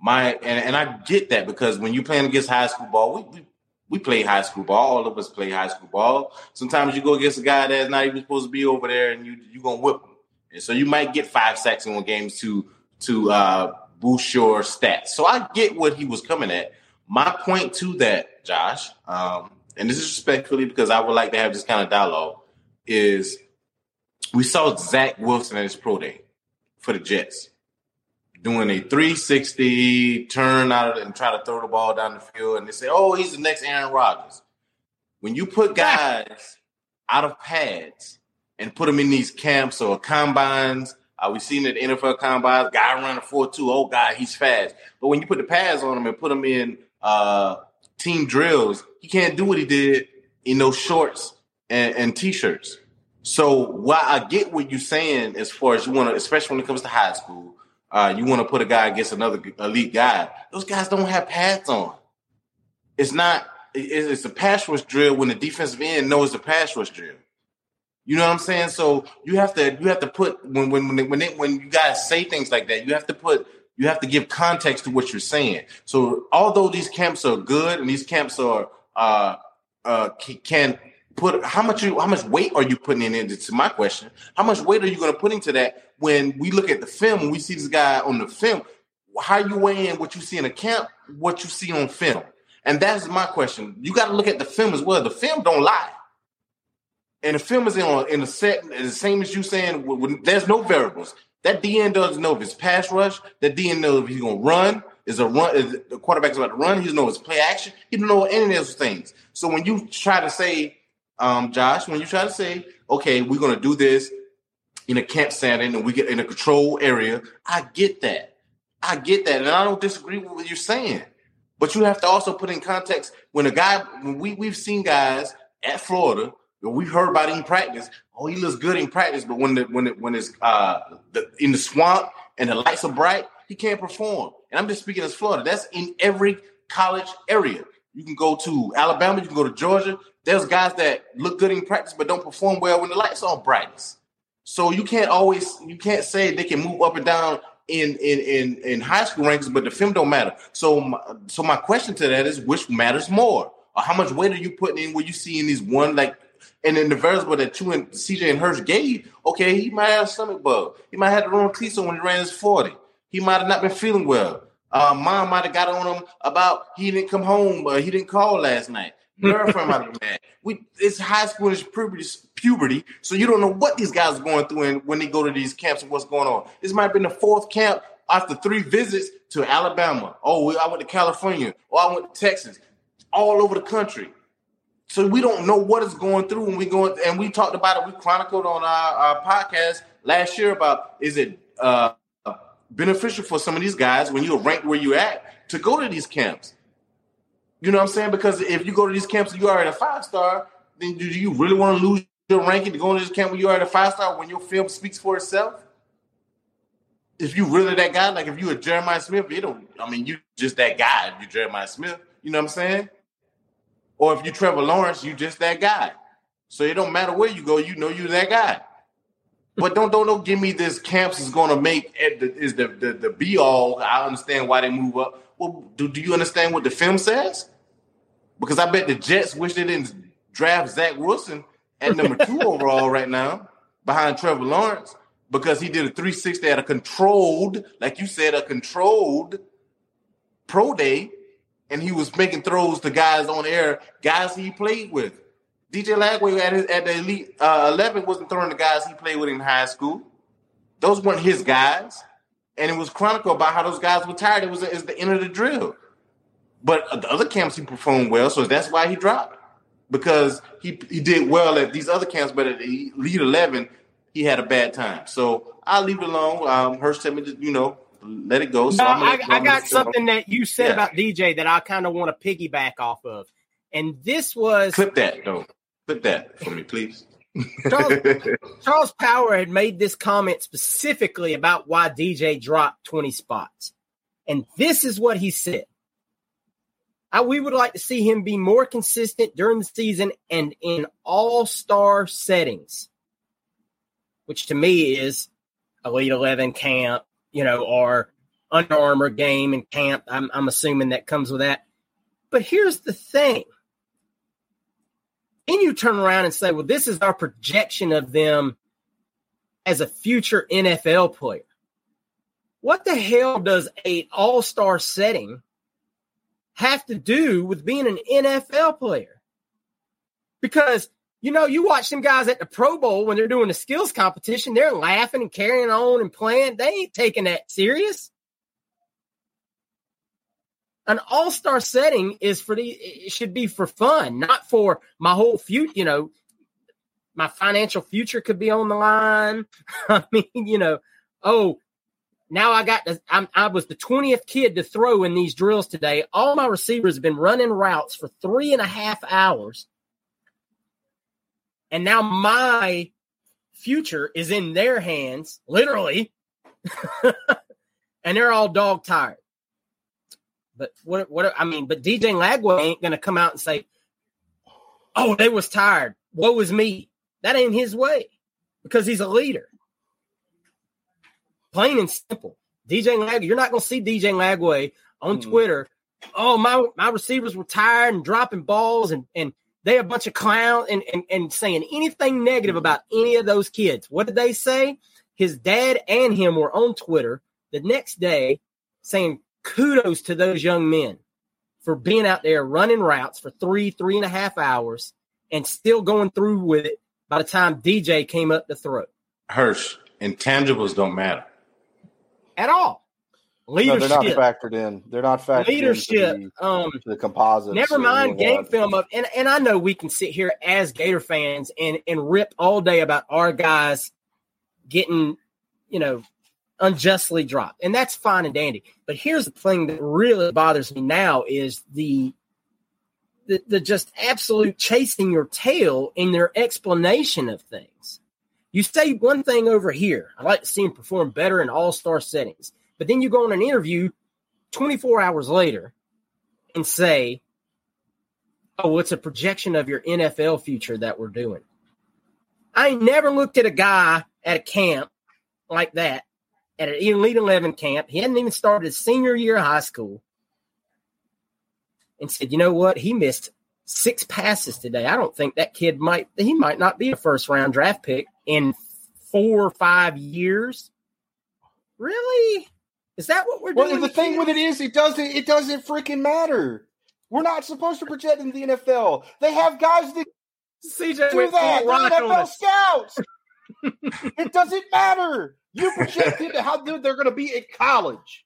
My and, and I get that because when you're playing against high school ball, we, we we play high school ball. All of us play high school ball. Sometimes you go against a guy that's not even supposed to be over there, and you you gonna whip him. And so you might get five sacks in one game to to uh, boost your stats. So I get what he was coming at. My point to that, Josh, um, and this is respectfully because I would like to have this kind of dialogue, is we saw Zach Wilson at his pro day for the Jets doing a 360 turn out of and try to throw the ball down the field, and they say, "Oh, he's the next Aaron Rodgers." When you put guys out of pads and put them in these camps or combines, uh, we've seen it NFL combines, guy running four two, oh god, he's fast. But when you put the pads on him and put him in uh, team drills, he can't do what he did in those shorts and, and t-shirts. So while I get what you're saying as far as you want to, especially when it comes to high school, uh, you want to put a guy against another elite guy. Those guys don't have pads on. It's not. It's a pass rush drill when the defensive end knows the pass rush drill. You know what I'm saying? So you have to you have to put when when when when, when you guys say things like that, you have to put you have to give context to what you're saying. So although these camps are good and these camps are uh uh can put how much you how much weight are you putting in into my question? How much weight are you going to put into that when we look at the film and we see this guy on the film? How you weigh in what you see in a camp, what you see on film? And that's my question. You got to look at the film as well. The film don't lie. And the film is in, in the set, the same as you saying, when, when, there's no variables. That DN doesn't know if it's pass rush. That DN knows if he's to run. Is a run? Is the quarterback's about to run? He doesn't know his play action. He don't know any of those things. So when you try to say um, Josh, when you try to say, okay, we're to do this in a camp setting and we get in a control area, I get that. I get that. And I don't disagree with what you're saying. But you have to also put in context when a guy, when we, we've seen guys at Florida, we've heard about him in practice. Oh, he looks good in practice, but when the, when it, when it's uh, the, in the swamp and the lights are bright, he can't perform. And I'm just speaking as Florida. That's in every college area. You can go to Alabama, you can go to Georgia. There's guys that look good in practice but don't perform well when the lights are brightest. So you can't always you can't say they can move up and down in in in, in high school rankings, but the film don't matter. So my, so my question to that is which matters more? Or how much weight are you putting in what you see in these one like and in the variable that you and CJ and Hurst gave, okay, he might have a stomach bug. He might have the wrong cleats on when he ran his 40. He might have not been feeling well. Uh, mom might have got on him about he didn't come home, but he didn't call last night. Girlfriend might have been mad. We it's high school, it's puberty, puberty, so you don't know what these guys are going through and when they go to these camps and what's going on. This might have been the fourth camp after three visits to Alabama. Oh, I went to California. Oh, I went to Texas. All over the country. So we don't know what is going through when we go and we talked about it. We chronicled on our, our podcast last year about is it uh, beneficial for some of these guys when you're ranked where you're at to go to these camps. You know what I'm saying? Because if you go to these camps and you are at a five star, then do you really want to lose your ranking to go into this camp when you are at a five star when your film speaks for itself? If you really that guy, like if you a Jeremiah Smith, you don't. I mean, you just that guy. If you Jeremiah Smith, you know what I'm saying? Or if you Trevor Lawrence, you just that guy. So it don't matter where you go, you know you that guy. But don't don't don't give me this camps is going to make is the, the the be all. I understand why they move up. Well, do, do you understand what the film says? Because I bet the Jets wish they didn't draft Zach Wilson at number two overall right now behind Trevor Lawrence because he did a 360 at a controlled, like you said, a controlled pro day, and he was making throws to guys on air, guys he played with. DJ Lagway at, his, at the elite uh, 11 wasn't throwing the guys he played with in high school. Those weren't his guys. And it was chronicled about how those guys were tired. It was it's the end of the drill. But the other camps he performed well, so that's why he dropped. Because he he did well at these other camps, but at Elite 11, he had a bad time. So I'll leave it alone. Um, Hurst said me, you know, let it go. So no, I, I, got something that you said yeah. about DJ that I kind of want to piggyback off of, and this was clip that though. Clip that for me, please. Charles, Charles Power had made this comment specifically about why DJ dropped 20 spots. And this is what he said. I, we would like to see him be more consistent during the season and in all star settings, which to me is Elite 11 camp, you know, our Under Armour game and camp. I'm, I'm assuming that comes with that. But here's the thing then you turn around and say, well, this is our projection of them as a future NFL player. What the hell does a all-star setting have to do with being an NFL player? Because you know, you watch them guys at the Pro Bowl when they're doing the skills competition, they're laughing and carrying on and playing. They ain't taking that serious an all star setting is for the it should be for fun, not for my whole future. You know, my financial future could be on the line. I mean, you know, oh, now I got I'm, I was the twentieth kid to throw in these drills today. All my receivers have been running routes for three and a half hours, and now my future is in their hands, literally, and they're all dog tired. But what what I mean, but DJ Lagway ain't gonna come out and say, "Oh, they was tired. What was me?" That ain't his way because he's a leader. Plain and simple. DJ Lagway, you're not gonna see DJ Lagway on mm-hmm. Twitter. Oh, my my receivers were tired and dropping balls and and they a bunch of clowns and, and and saying anything negative about any of those kids. What did they say? His dad and him were on Twitter the next day saying kudos to those young men for being out there running routes for three, three and a half hours and still going through with it by the time DJ came up to throw. Hirsch, intangibles don't matter at all. Leadership. No, they're not factored in. They're not factored in. leadership. The, um, the composites. Never mind game film of, and, and I know we can sit here as Gator fans and and rip all day about our guys getting, you know, unjustly dropped. And that's fine and dandy. But here's the thing that really bothers me now is the the, the just absolute chasing your tail in their explanation of things. You say one thing over here. I like to see him perform better in all-star settings. But then you go on an interview 24 hours later and say, Oh, it's a projection of your NFL future that we're doing. I never looked at a guy at a camp like that at an Elite 11 camp. He hadn't even started his senior year of high school. And said, you know what? He missed six passes today. I don't think that kid might, he might not be a first round draft pick in four or five years. Really? Is that what we're doing? well, the thing with it is, it doesn't, it doesn't freaking matter. We're not supposed to project in the NFL. They have guys that CJ do that. NFL scouts. it doesn't matter. You projected how good they're going to be at college.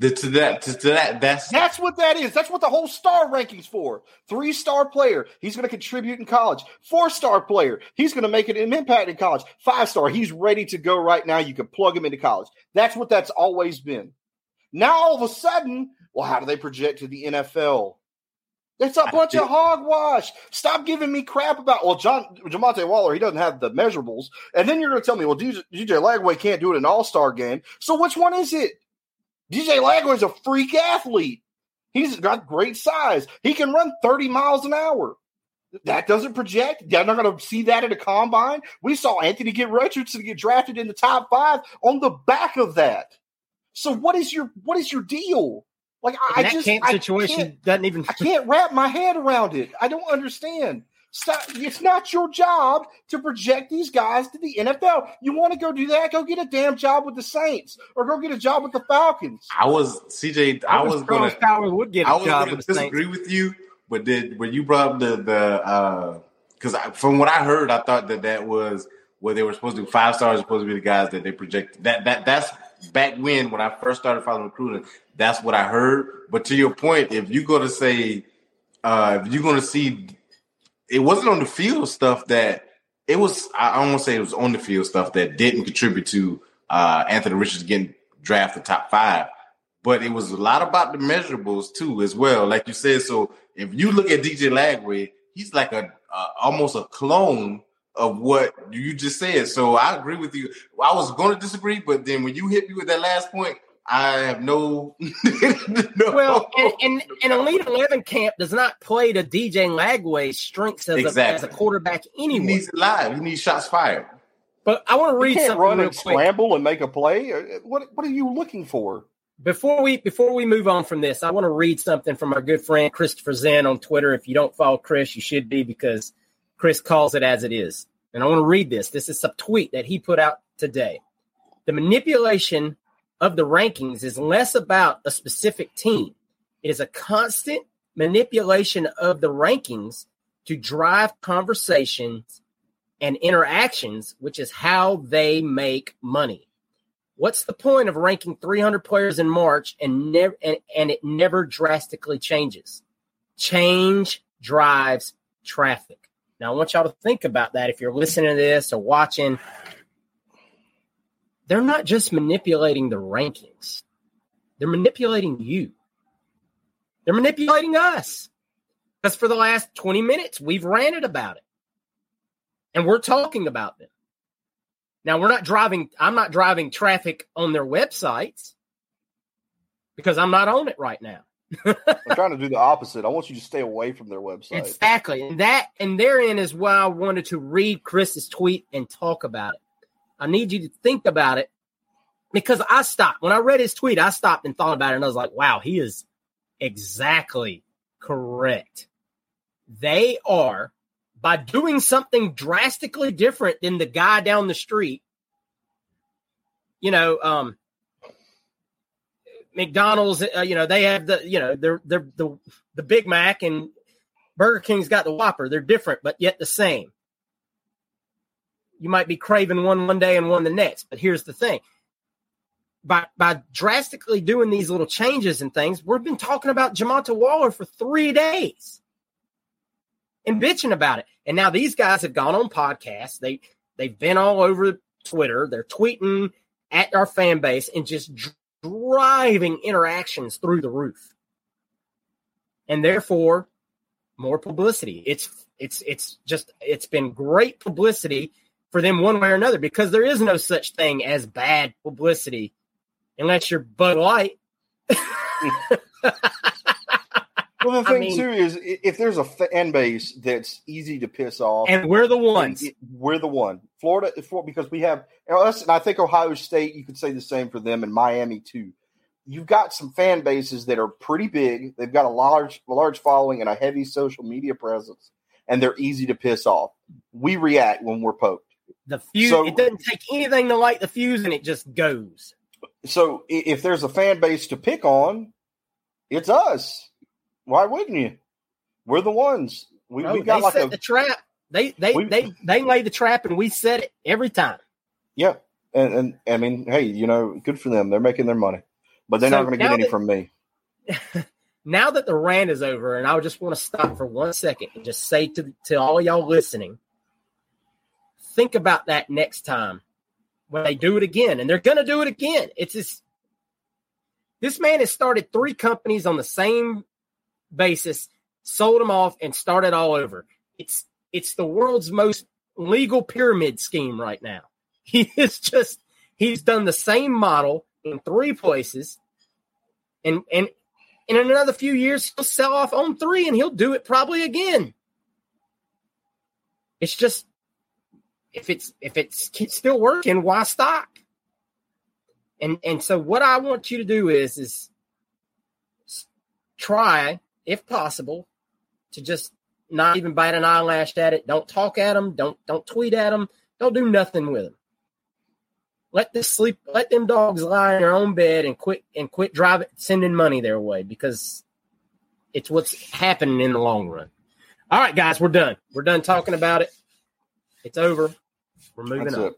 The, to that, to, to, that, that's that's what that is. That's what the whole star rankings for. Three star player, he's going to contribute in college. Four star player, he's going to make an impact in college. Five star, he's ready to go right now. You can plug him into college. That's what that's always been. Now all of a sudden, well, how do they project to the NFL? It's a bunch of hogwash. Stop giving me crap about well, John Jamonta Waller. He doesn't have the measurables, and then you're going to tell me, well, DJ, DJ Lagway can't do it in All Star game. So which one is it? DJ Lagway is a freak athlete. He's got great size. He can run 30 miles an hour. That doesn't project. They're not going to see that in a combine. We saw Anthony get Richardson get drafted in the top five on the back of that. So what is your what is your deal? Like I, that just camp situation doesn't even. I can't wrap my head around it. I don't understand. Stop. It's not your job to project these guys to the NFL. You want to go do that? Go get a damn job with the Saints or go get a job with the Falcons. I was CJ. I, I was, was going to. Power would get. I was going to disagree Saints. with you, but did when you brought up the the because uh, from what I heard, I thought that that was where they were supposed to do five stars supposed to be the guys that they projected. That that that's back when when I first started following recruiting. That's what I heard. But to your point, if you go to say, uh, if you're going to see, it wasn't on the field stuff that it was. I don't want to say it was on the field stuff that didn't contribute to uh, Anthony Richards getting drafted top five. But it was a lot about the measurables too, as well. Like you said, so if you look at DJ Lagway, he's like a almost a clone of what you just said. So I agree with you. I was going to disagree, but then when you hit me with that last point, I have no. no well, and, and, and, Elite Eleven camp does not play to DJ Lagway's strengths as, exactly. a, as a quarterback anyway. He needs live. He needs shots fired. But I want to read something run real and quick. scramble and make a play. Uh, what What are you looking for? Before we before we move on from this, I want to read something from our good friend Christopher Zen on Twitter. If you don't follow Chris, you should be because Chris calls it as it is. And I want to read this. This is a tweet that he put out today. The manipulation of the rankings is less about a specific team. It is a constant manipulation of the rankings to drive conversations and interactions, which is how they make money. What's the point of ranking 300 players in March and never and, and it never drastically changes? Change drives traffic. Now, I want y'all to think about that if you're listening to this or watching. They're not just manipulating the rankings, they're manipulating you. They're manipulating us. Because for the last 20 minutes, we've ranted about it. And we're talking about them. Now, we're not driving, I'm not driving traffic on their websites because I'm not on it right now. I'm trying to do the opposite. I want you to stay away from their website. Exactly. And that and therein is why I wanted to read Chris's tweet and talk about it. I need you to think about it because I stopped. When I read his tweet, I stopped and thought about it and I was like, wow, he is exactly correct. They are by doing something drastically different than the guy down the street. You know, um, McDonald's, uh, you know, they have the, you know, they're, they're the, the Big Mac and Burger King's got the Whopper. They're different, but yet the same. You might be craving one one day and one the next, but here's the thing. By, by drastically doing these little changes and things, we've been talking about Jamonta Waller for three days and bitching about it. And now these guys have gone on podcasts. They, they've been all over Twitter. They're tweeting at our fan base and just driving interactions through the roof. And therefore, more publicity. It's it's it's just it's been great publicity for them one way or another because there is no such thing as bad publicity unless you're Bud Light. well, the thing I mean, too is if there's a fan base that's easy to piss off, and we're the ones, we're the one. Florida, because we have us, and I think Ohio State. You could say the same for them, and Miami too. You've got some fan bases that are pretty big. They've got a large, large following and a heavy social media presence, and they're easy to piss off. We react when we're poked. The fuse. So, it doesn't take anything to light the fuse, and it just goes. So if there's a fan base to pick on, it's us. Why wouldn't you? We're the ones. We, Bro, we got like a the trap. They they we, they they lay the trap and we set it every time. Yeah, and and I mean, hey, you know, good for them. They're making their money, but they're so not going to get any that, from me. now that the rant is over, and I just want to stop for one second and just say to to all y'all listening, think about that next time when they do it again, and they're going to do it again. It's just this man has started three companies on the same basis, sold them off, and started all over. It's it's the world's most legal pyramid scheme right now. He is just he's done the same model in three places, and and, and in another few years he'll sell off On3, and he'll do it probably again. It's just if it's if it's still working, why stop? And and so what I want you to do is is try, if possible, to just not even bite an eyelash at it. Don't talk at them. Don't don't tweet at them. Don't do nothing with them. Let this sleep. Let them dogs lie in their own bed and quit and quit driving, sending money their way because it's what's happening in the long run. All right, guys, we're done. We're done talking about it. It's over. We're moving That's on. It.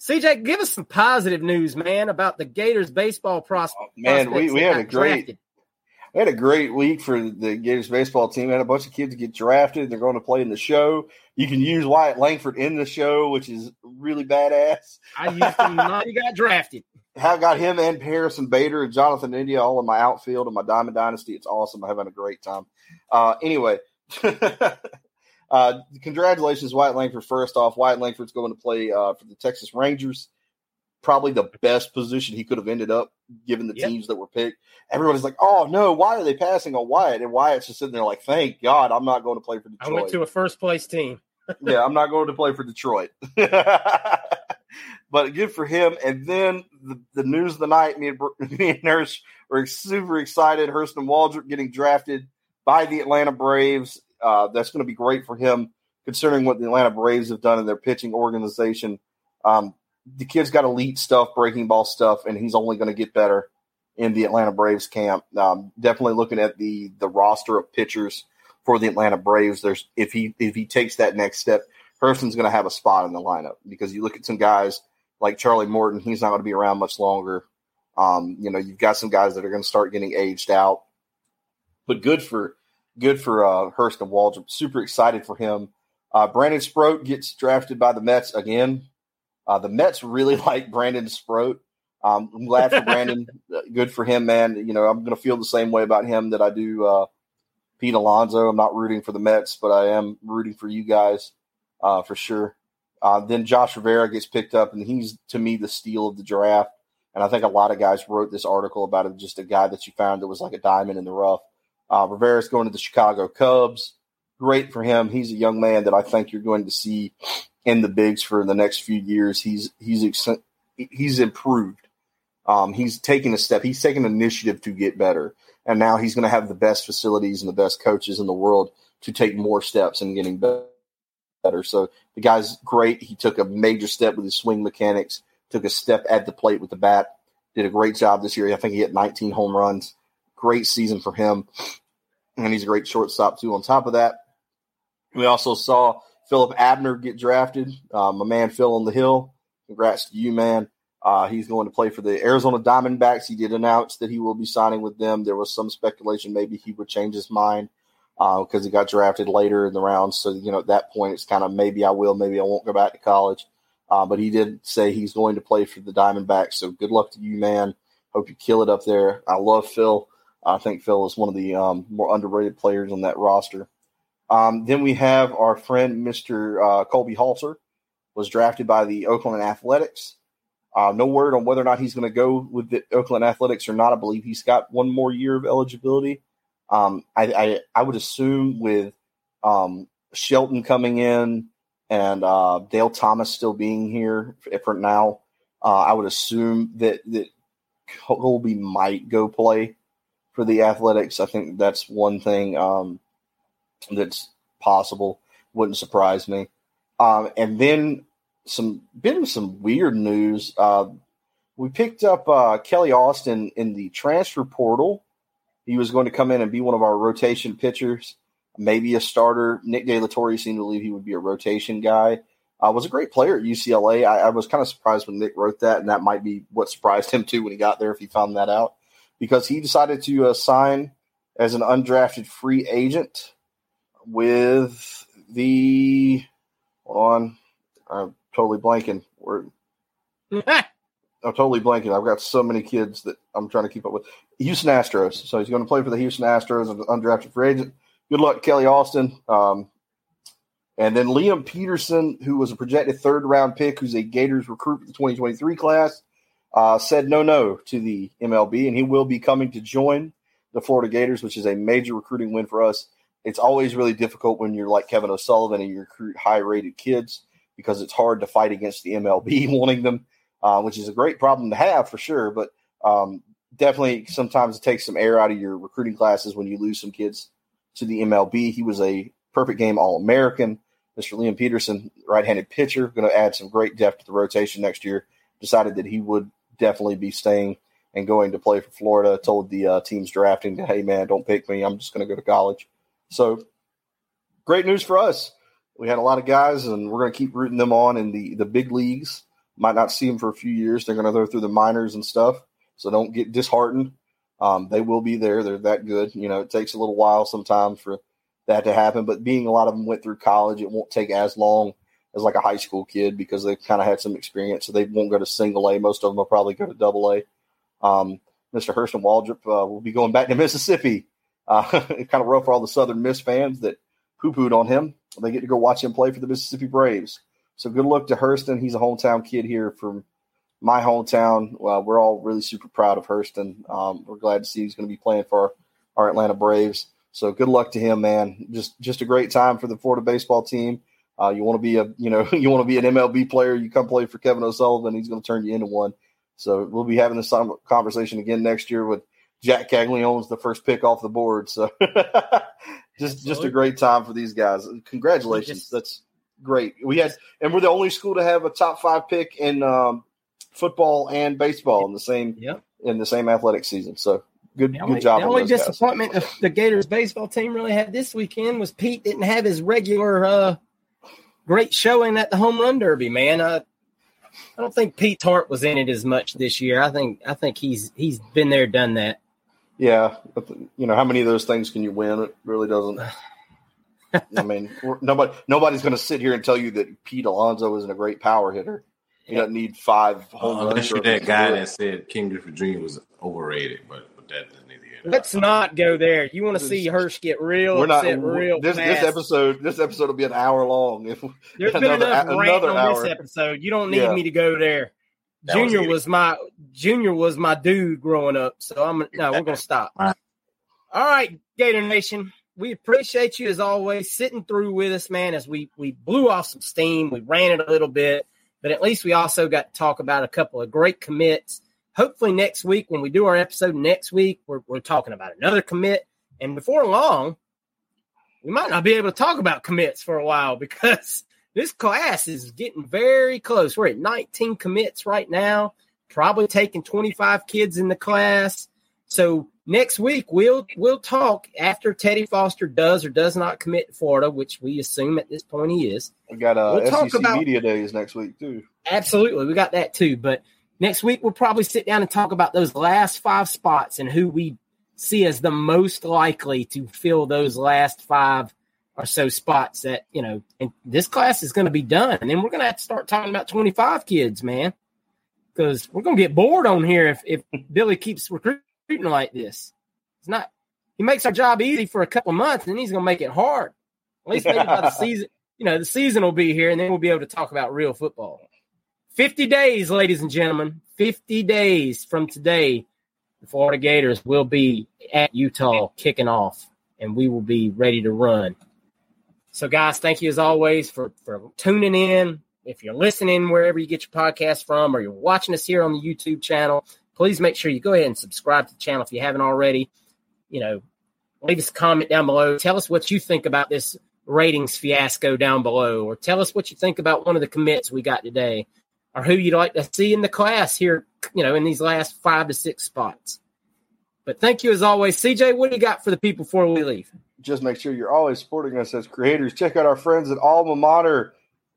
CJ, give us some positive news, man, about the Gators baseball prospect. man, we, we had a great drafted we had a great week for the Gators baseball team. We had a bunch of kids get drafted. They're going to play in the show. You can use Wyatt Langford in the show, which is really badass. I used him not he got drafted. have got him and Harrison Bader and Jonathan India all in my outfield and my Diamond Dynasty. It's awesome. I'm having a great time. Uh, anyway, uh, congratulations, Wyatt Langford. First off, Wyatt Langford's going to play uh, for the Texas Rangers. Probably the best position he could have ended up given the yep. teams that were picked. Everybody's like, "Oh no, why are they passing on Wyatt?" And Wyatt's just sitting there like, "Thank God, I'm not going to play for Detroit." I went to a first place team. yeah, I'm not going to play for Detroit. but good for him. And then the, the news of the night, me and, me and Nurse were super excited. Hurston Waldrop getting drafted by the Atlanta Braves. Uh, that's going to be great for him, considering what the Atlanta Braves have done in their pitching organization. Um, the kid's got elite stuff, breaking ball stuff, and he's only going to get better in the Atlanta Braves camp. Um, definitely looking at the the roster of pitchers for the Atlanta Braves. There's if he if he takes that next step, Hurston's going to have a spot in the lineup because you look at some guys like Charlie Morton, he's not going to be around much longer. Um, you know, you've got some guys that are going to start getting aged out, but good for good for uh, Hurston Waldrop. Super excited for him. Uh, Brandon Sproat gets drafted by the Mets again. Uh, the Mets really like Brandon Sproat. Um, I'm glad for Brandon. good for him, man. You know, I'm going to feel the same way about him that I do uh, Pete Alonso. I'm not rooting for the Mets, but I am rooting for you guys uh, for sure. Uh, then Josh Rivera gets picked up, and he's to me the steal of the draft. And I think a lot of guys wrote this article about it, just a guy that you found that was like a diamond in the rough. Uh, Rivera's going to the Chicago Cubs. Great for him. He's a young man that I think you're going to see in the bigs for the next few years. He's he's he's improved. Um, he's taking a step. He's taking initiative to get better, and now he's going to have the best facilities and the best coaches in the world to take more steps in getting better better. So the guy's great. He took a major step with his swing mechanics, took a step at the plate with the bat, did a great job this year. I think he hit 19 home runs. Great season for him. And he's a great shortstop, too. On top of that, we also saw Philip Abner get drafted. Uh, my man Phil on the Hill. Congrats to you, man. Uh, he's going to play for the Arizona Diamondbacks. He did announce that he will be signing with them. There was some speculation maybe he would change his mind because uh, he got drafted later in the round. So, you know, at that point, it's kind of maybe I will, maybe I won't go back to college. Uh, but he did say he's going to play for the Diamondbacks. So good luck to you, man. Hope you kill it up there. I love Phil. I think Phil is one of the um, more underrated players on that roster. Um, then we have our friend, Mr. Uh, Colby Halter, was drafted by the Oakland Athletics. Uh, no word on whether or not he's going to go with the Oakland Athletics or not. I believe he's got one more year of eligibility. Um, I, I, I would assume with um, Shelton coming in and uh, Dale Thomas still being here for now, uh, I would assume that that Colby might go play for the Athletics. I think that's one thing um, that's possible. Wouldn't surprise me. Um, and then some of some weird news. Uh, we picked up uh, Kelly Austin in the transfer portal he was going to come in and be one of our rotation pitchers, maybe a starter. Nick De La Torre seemed to believe he would be a rotation guy. Uh, was a great player at UCLA. I, I was kind of surprised when Nick wrote that, and that might be what surprised him too when he got there if he found that out, because he decided to uh, sign as an undrafted free agent with the. Hold on, I'm totally blanking. We're I'm totally blanking. I've got so many kids that I'm trying to keep up with. Houston Astros. So he's going to play for the Houston Astros as an undrafted free agent. Good luck, Kelly Austin. Um, and then Liam Peterson, who was a projected third round pick, who's a Gators recruit for the 2023 class, uh, said no, no to the MLB, and he will be coming to join the Florida Gators, which is a major recruiting win for us. It's always really difficult when you're like Kevin O'Sullivan and you recruit high rated kids because it's hard to fight against the MLB wanting them uh, which is a great problem to have for sure. But um, definitely sometimes it takes some air out of your recruiting classes when you lose some kids to the MLB. He was a perfect game All American. Mr. Liam Peterson, right handed pitcher, going to add some great depth to the rotation next year. Decided that he would definitely be staying and going to play for Florida. Told the uh, teams drafting, hey, man, don't pick me. I'm just going to go to college. So great news for us. We had a lot of guys, and we're going to keep rooting them on in the, the big leagues might not see them for a few years. They're going to go through the minors and stuff. So don't get disheartened. Um, they will be there. They're that good. You know, it takes a little while sometimes for that to happen, but being a lot of them went through college, it won't take as long as like a high school kid because they've kind of had some experience. So they won't go to single A. Most of them will probably go to double A. Um, Mr. Hurston Waldrop uh, will be going back to Mississippi. Uh, kind of rough for all the Southern Miss fans that poo pooed on him. They get to go watch him play for the Mississippi Braves. So good luck to Hurston. He's a hometown kid here from my hometown. Uh, we're all really super proud of Hurston. Um, we're glad to see he's going to be playing for our, our Atlanta Braves. So good luck to him, man. Just just a great time for the Florida baseball team. Uh, you want to be a you know you want to be an MLB player. You come play for Kevin O'Sullivan. He's going to turn you into one. So we'll be having this conversation again next year with Jack Caglianone's the first pick off the board. So just Absolutely. just a great time for these guys. Congratulations. Just, That's great. We had and we're the only school to have a top five pick in um, football and baseball in the same yep. in the same athletic season. So good, only, good job. The only disappointment the Gators baseball team really had this weekend was Pete didn't have his regular uh, great showing at the home run derby. Man, uh, I don't think Pete Hart was in it as much this year. I think I think he's he's been there, done that. Yeah, you know how many of those things can you win? It really doesn't. I mean, nobody nobody's going to sit here and tell you that Pete Alonso isn't a great power hitter. He doesn't need five home uh, runs. Unless that guy that said Ken Griffey Jr. was overrated, but but that Let's not go there. You want to see Hirsch get real We're not, real this, this, episode this episode will be an hour long. If There's another, been enough rant on hour. this episode. You don't need yeah. me to go there. That Junior was, was, my Junior was my dude growing up. So I'm no, we're gonna stop. All right, Gator Nation. We appreciate you as always sitting through with us, man, as we we blew off some steam. We ran it a little bit, but at least we also got to talk about a couple of great commits hopefully next week when we do our episode next week, we're, we're talking about another commit. And before long, we might not be able to talk about commits for a while because this class is getting very close. We're at 19 commits right now, probably taking 25 kids in the class. So next week we'll we'll talk after Teddy Foster does or does not commit to Florida, which we assume at this point he is. We got uh, we'll SEC talk about, media days next week too. Absolutely, we got that too. But Next week, we'll probably sit down and talk about those last five spots and who we see as the most likely to fill those last five or so spots that, you know, and this class is going to be done. And then we're going to have to start talking about 25 kids, man, because we're going to get bored on here if, if Billy keeps recruiting like this. It's not, he makes our job easy for a couple months and then he's going to make it hard. At least maybe by the season, you know, the season will be here and then we'll be able to talk about real football. 50 days, ladies and gentlemen, 50 days from today, the Florida Gators will be at Utah kicking off, and we will be ready to run. So, guys, thank you as always for, for tuning in. If you're listening wherever you get your podcast from, or you're watching us here on the YouTube channel, please make sure you go ahead and subscribe to the channel if you haven't already. You know, leave us a comment down below. Tell us what you think about this ratings fiasco down below, or tell us what you think about one of the commits we got today or who you'd like to see in the class here, you know, in these last five to six spots. But thank you as always. CJ, what do you got for the people before we leave? Just make sure you're always supporting us as creators. Check out our friends at Alma Mater.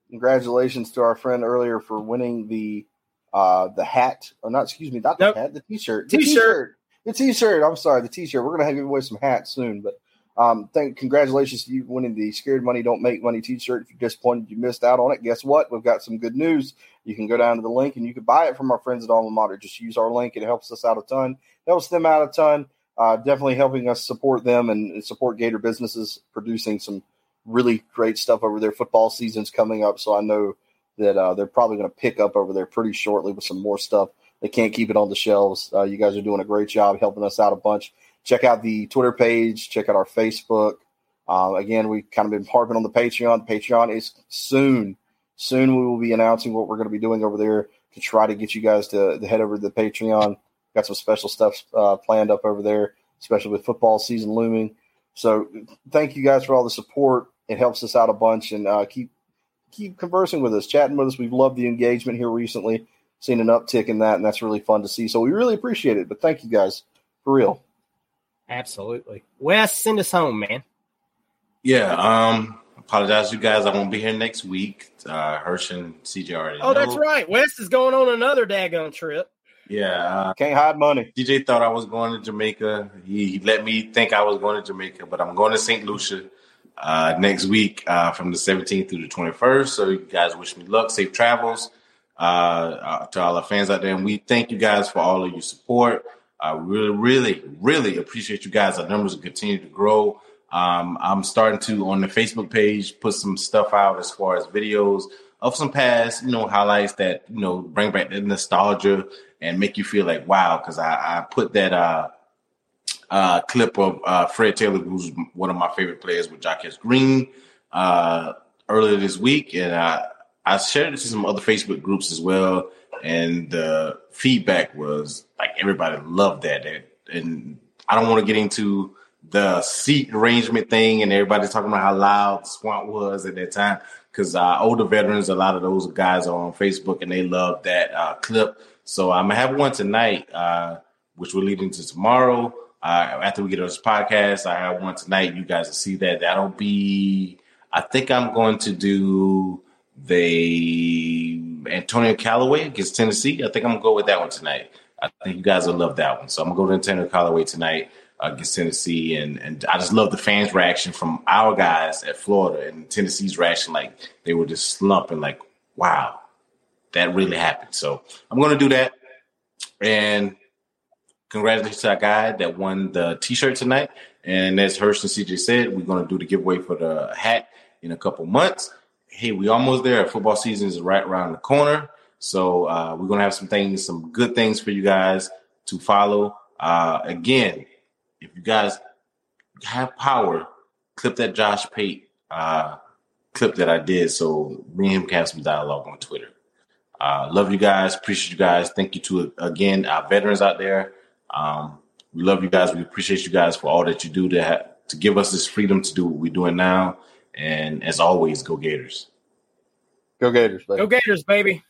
Congratulations to our friend earlier for winning the uh the hat, or not excuse me, not the hat, the t-shirt. The t-shirt. t-shirt. The t-shirt. I'm sorry, the t-shirt. We're gonna have give away some hats soon, but um, thank congratulations to you winning the Scared Money Don't Make Money T-shirt. If you're disappointed you missed out on it, guess what? We've got some good news. You can go down to the link and you can buy it from our friends at Alma Mater. Just use our link; it helps us out a ton. Helps them out a ton. Uh, definitely helping us support them and support Gator businesses producing some really great stuff over there. Football season's coming up, so I know that uh, they're probably going to pick up over there pretty shortly with some more stuff. They can't keep it on the shelves. Uh, you guys are doing a great job helping us out a bunch check out the Twitter page, check out our Facebook. Uh, again, we've kind of been harping on the Patreon. Patreon is soon. Soon we will be announcing what we're going to be doing over there to try to get you guys to, to head over to the Patreon. Got some special stuff uh, planned up over there, especially with football season looming. So thank you guys for all the support. It helps us out a bunch, and uh, keep keep conversing with us, chatting with us. We've loved the engagement here recently, seen an uptick in that, and that's really fun to see. So we really appreciate it. But thank you guys for real. Absolutely. Wes, send us home, man. Yeah. Um, apologize, you guys. I won't be here next week. Uh, Hirsch and CJ already. Oh, know. that's right. Wes is going on another daggone trip. Yeah. Uh, Can't hide money. DJ thought I was going to Jamaica. He, he, let me think I was going to Jamaica, but I'm going to St. Lucia. uh, next week uh, from the 17th through the 21st. So you guys wish me luck, safe travels uh, uh, to all our fans out there. And we thank you guys for all of your support. I really, really, really appreciate you guys. Our numbers continue to grow. Um, I'm starting to on the Facebook page put some stuff out as far as videos of some past, you know, highlights that you know bring back the nostalgia and make you feel like wow. Because I, I put that uh, uh, clip of uh, Fred Taylor, who's one of my favorite players with Jacquez Green, uh, earlier this week, and I I shared it to some other Facebook groups as well, and the feedback was like everybody loved that, and I don't want to get into the seat arrangement thing and everybody's talking about how loud swamp was at that time because uh, older veterans, a lot of those guys are on Facebook and they love that uh, clip. So I'm gonna have one tonight, uh, which will lead into tomorrow. Uh, after we get on this podcast, I have one tonight. You guys will see that. That'll be. I think I'm going to do the Antonio Callaway against Tennessee. I think I'm gonna go with that one tonight. I think you guys will love that one. So I'm gonna go to Antonio Callaway tonight against Tennessee, and and I just love the fans' reaction from our guys at Florida and Tennessee's reaction, like they were just slumping, like, "Wow, that really happened." So I'm to do that, and congratulations to our guy that won the T-shirt tonight. And as Hurst and CJ said, we're to do the giveaway for the hat in a couple months. Hey, we almost there. Football season is right around the corner, so uh, we're going to have some things, some good things for you guys to follow. Uh, again, if you guys have power, clip that Josh Pate uh, clip that I did so me and him can have some dialogue on Twitter. Uh, love you guys. Appreciate you guys. Thank you to, again, our veterans out there. Um, we love you guys. We appreciate you guys for all that you do to, ha- to give us this freedom to do what we're doing now. And as always, go Gators. Go Gators, baby. Go Gators, baby.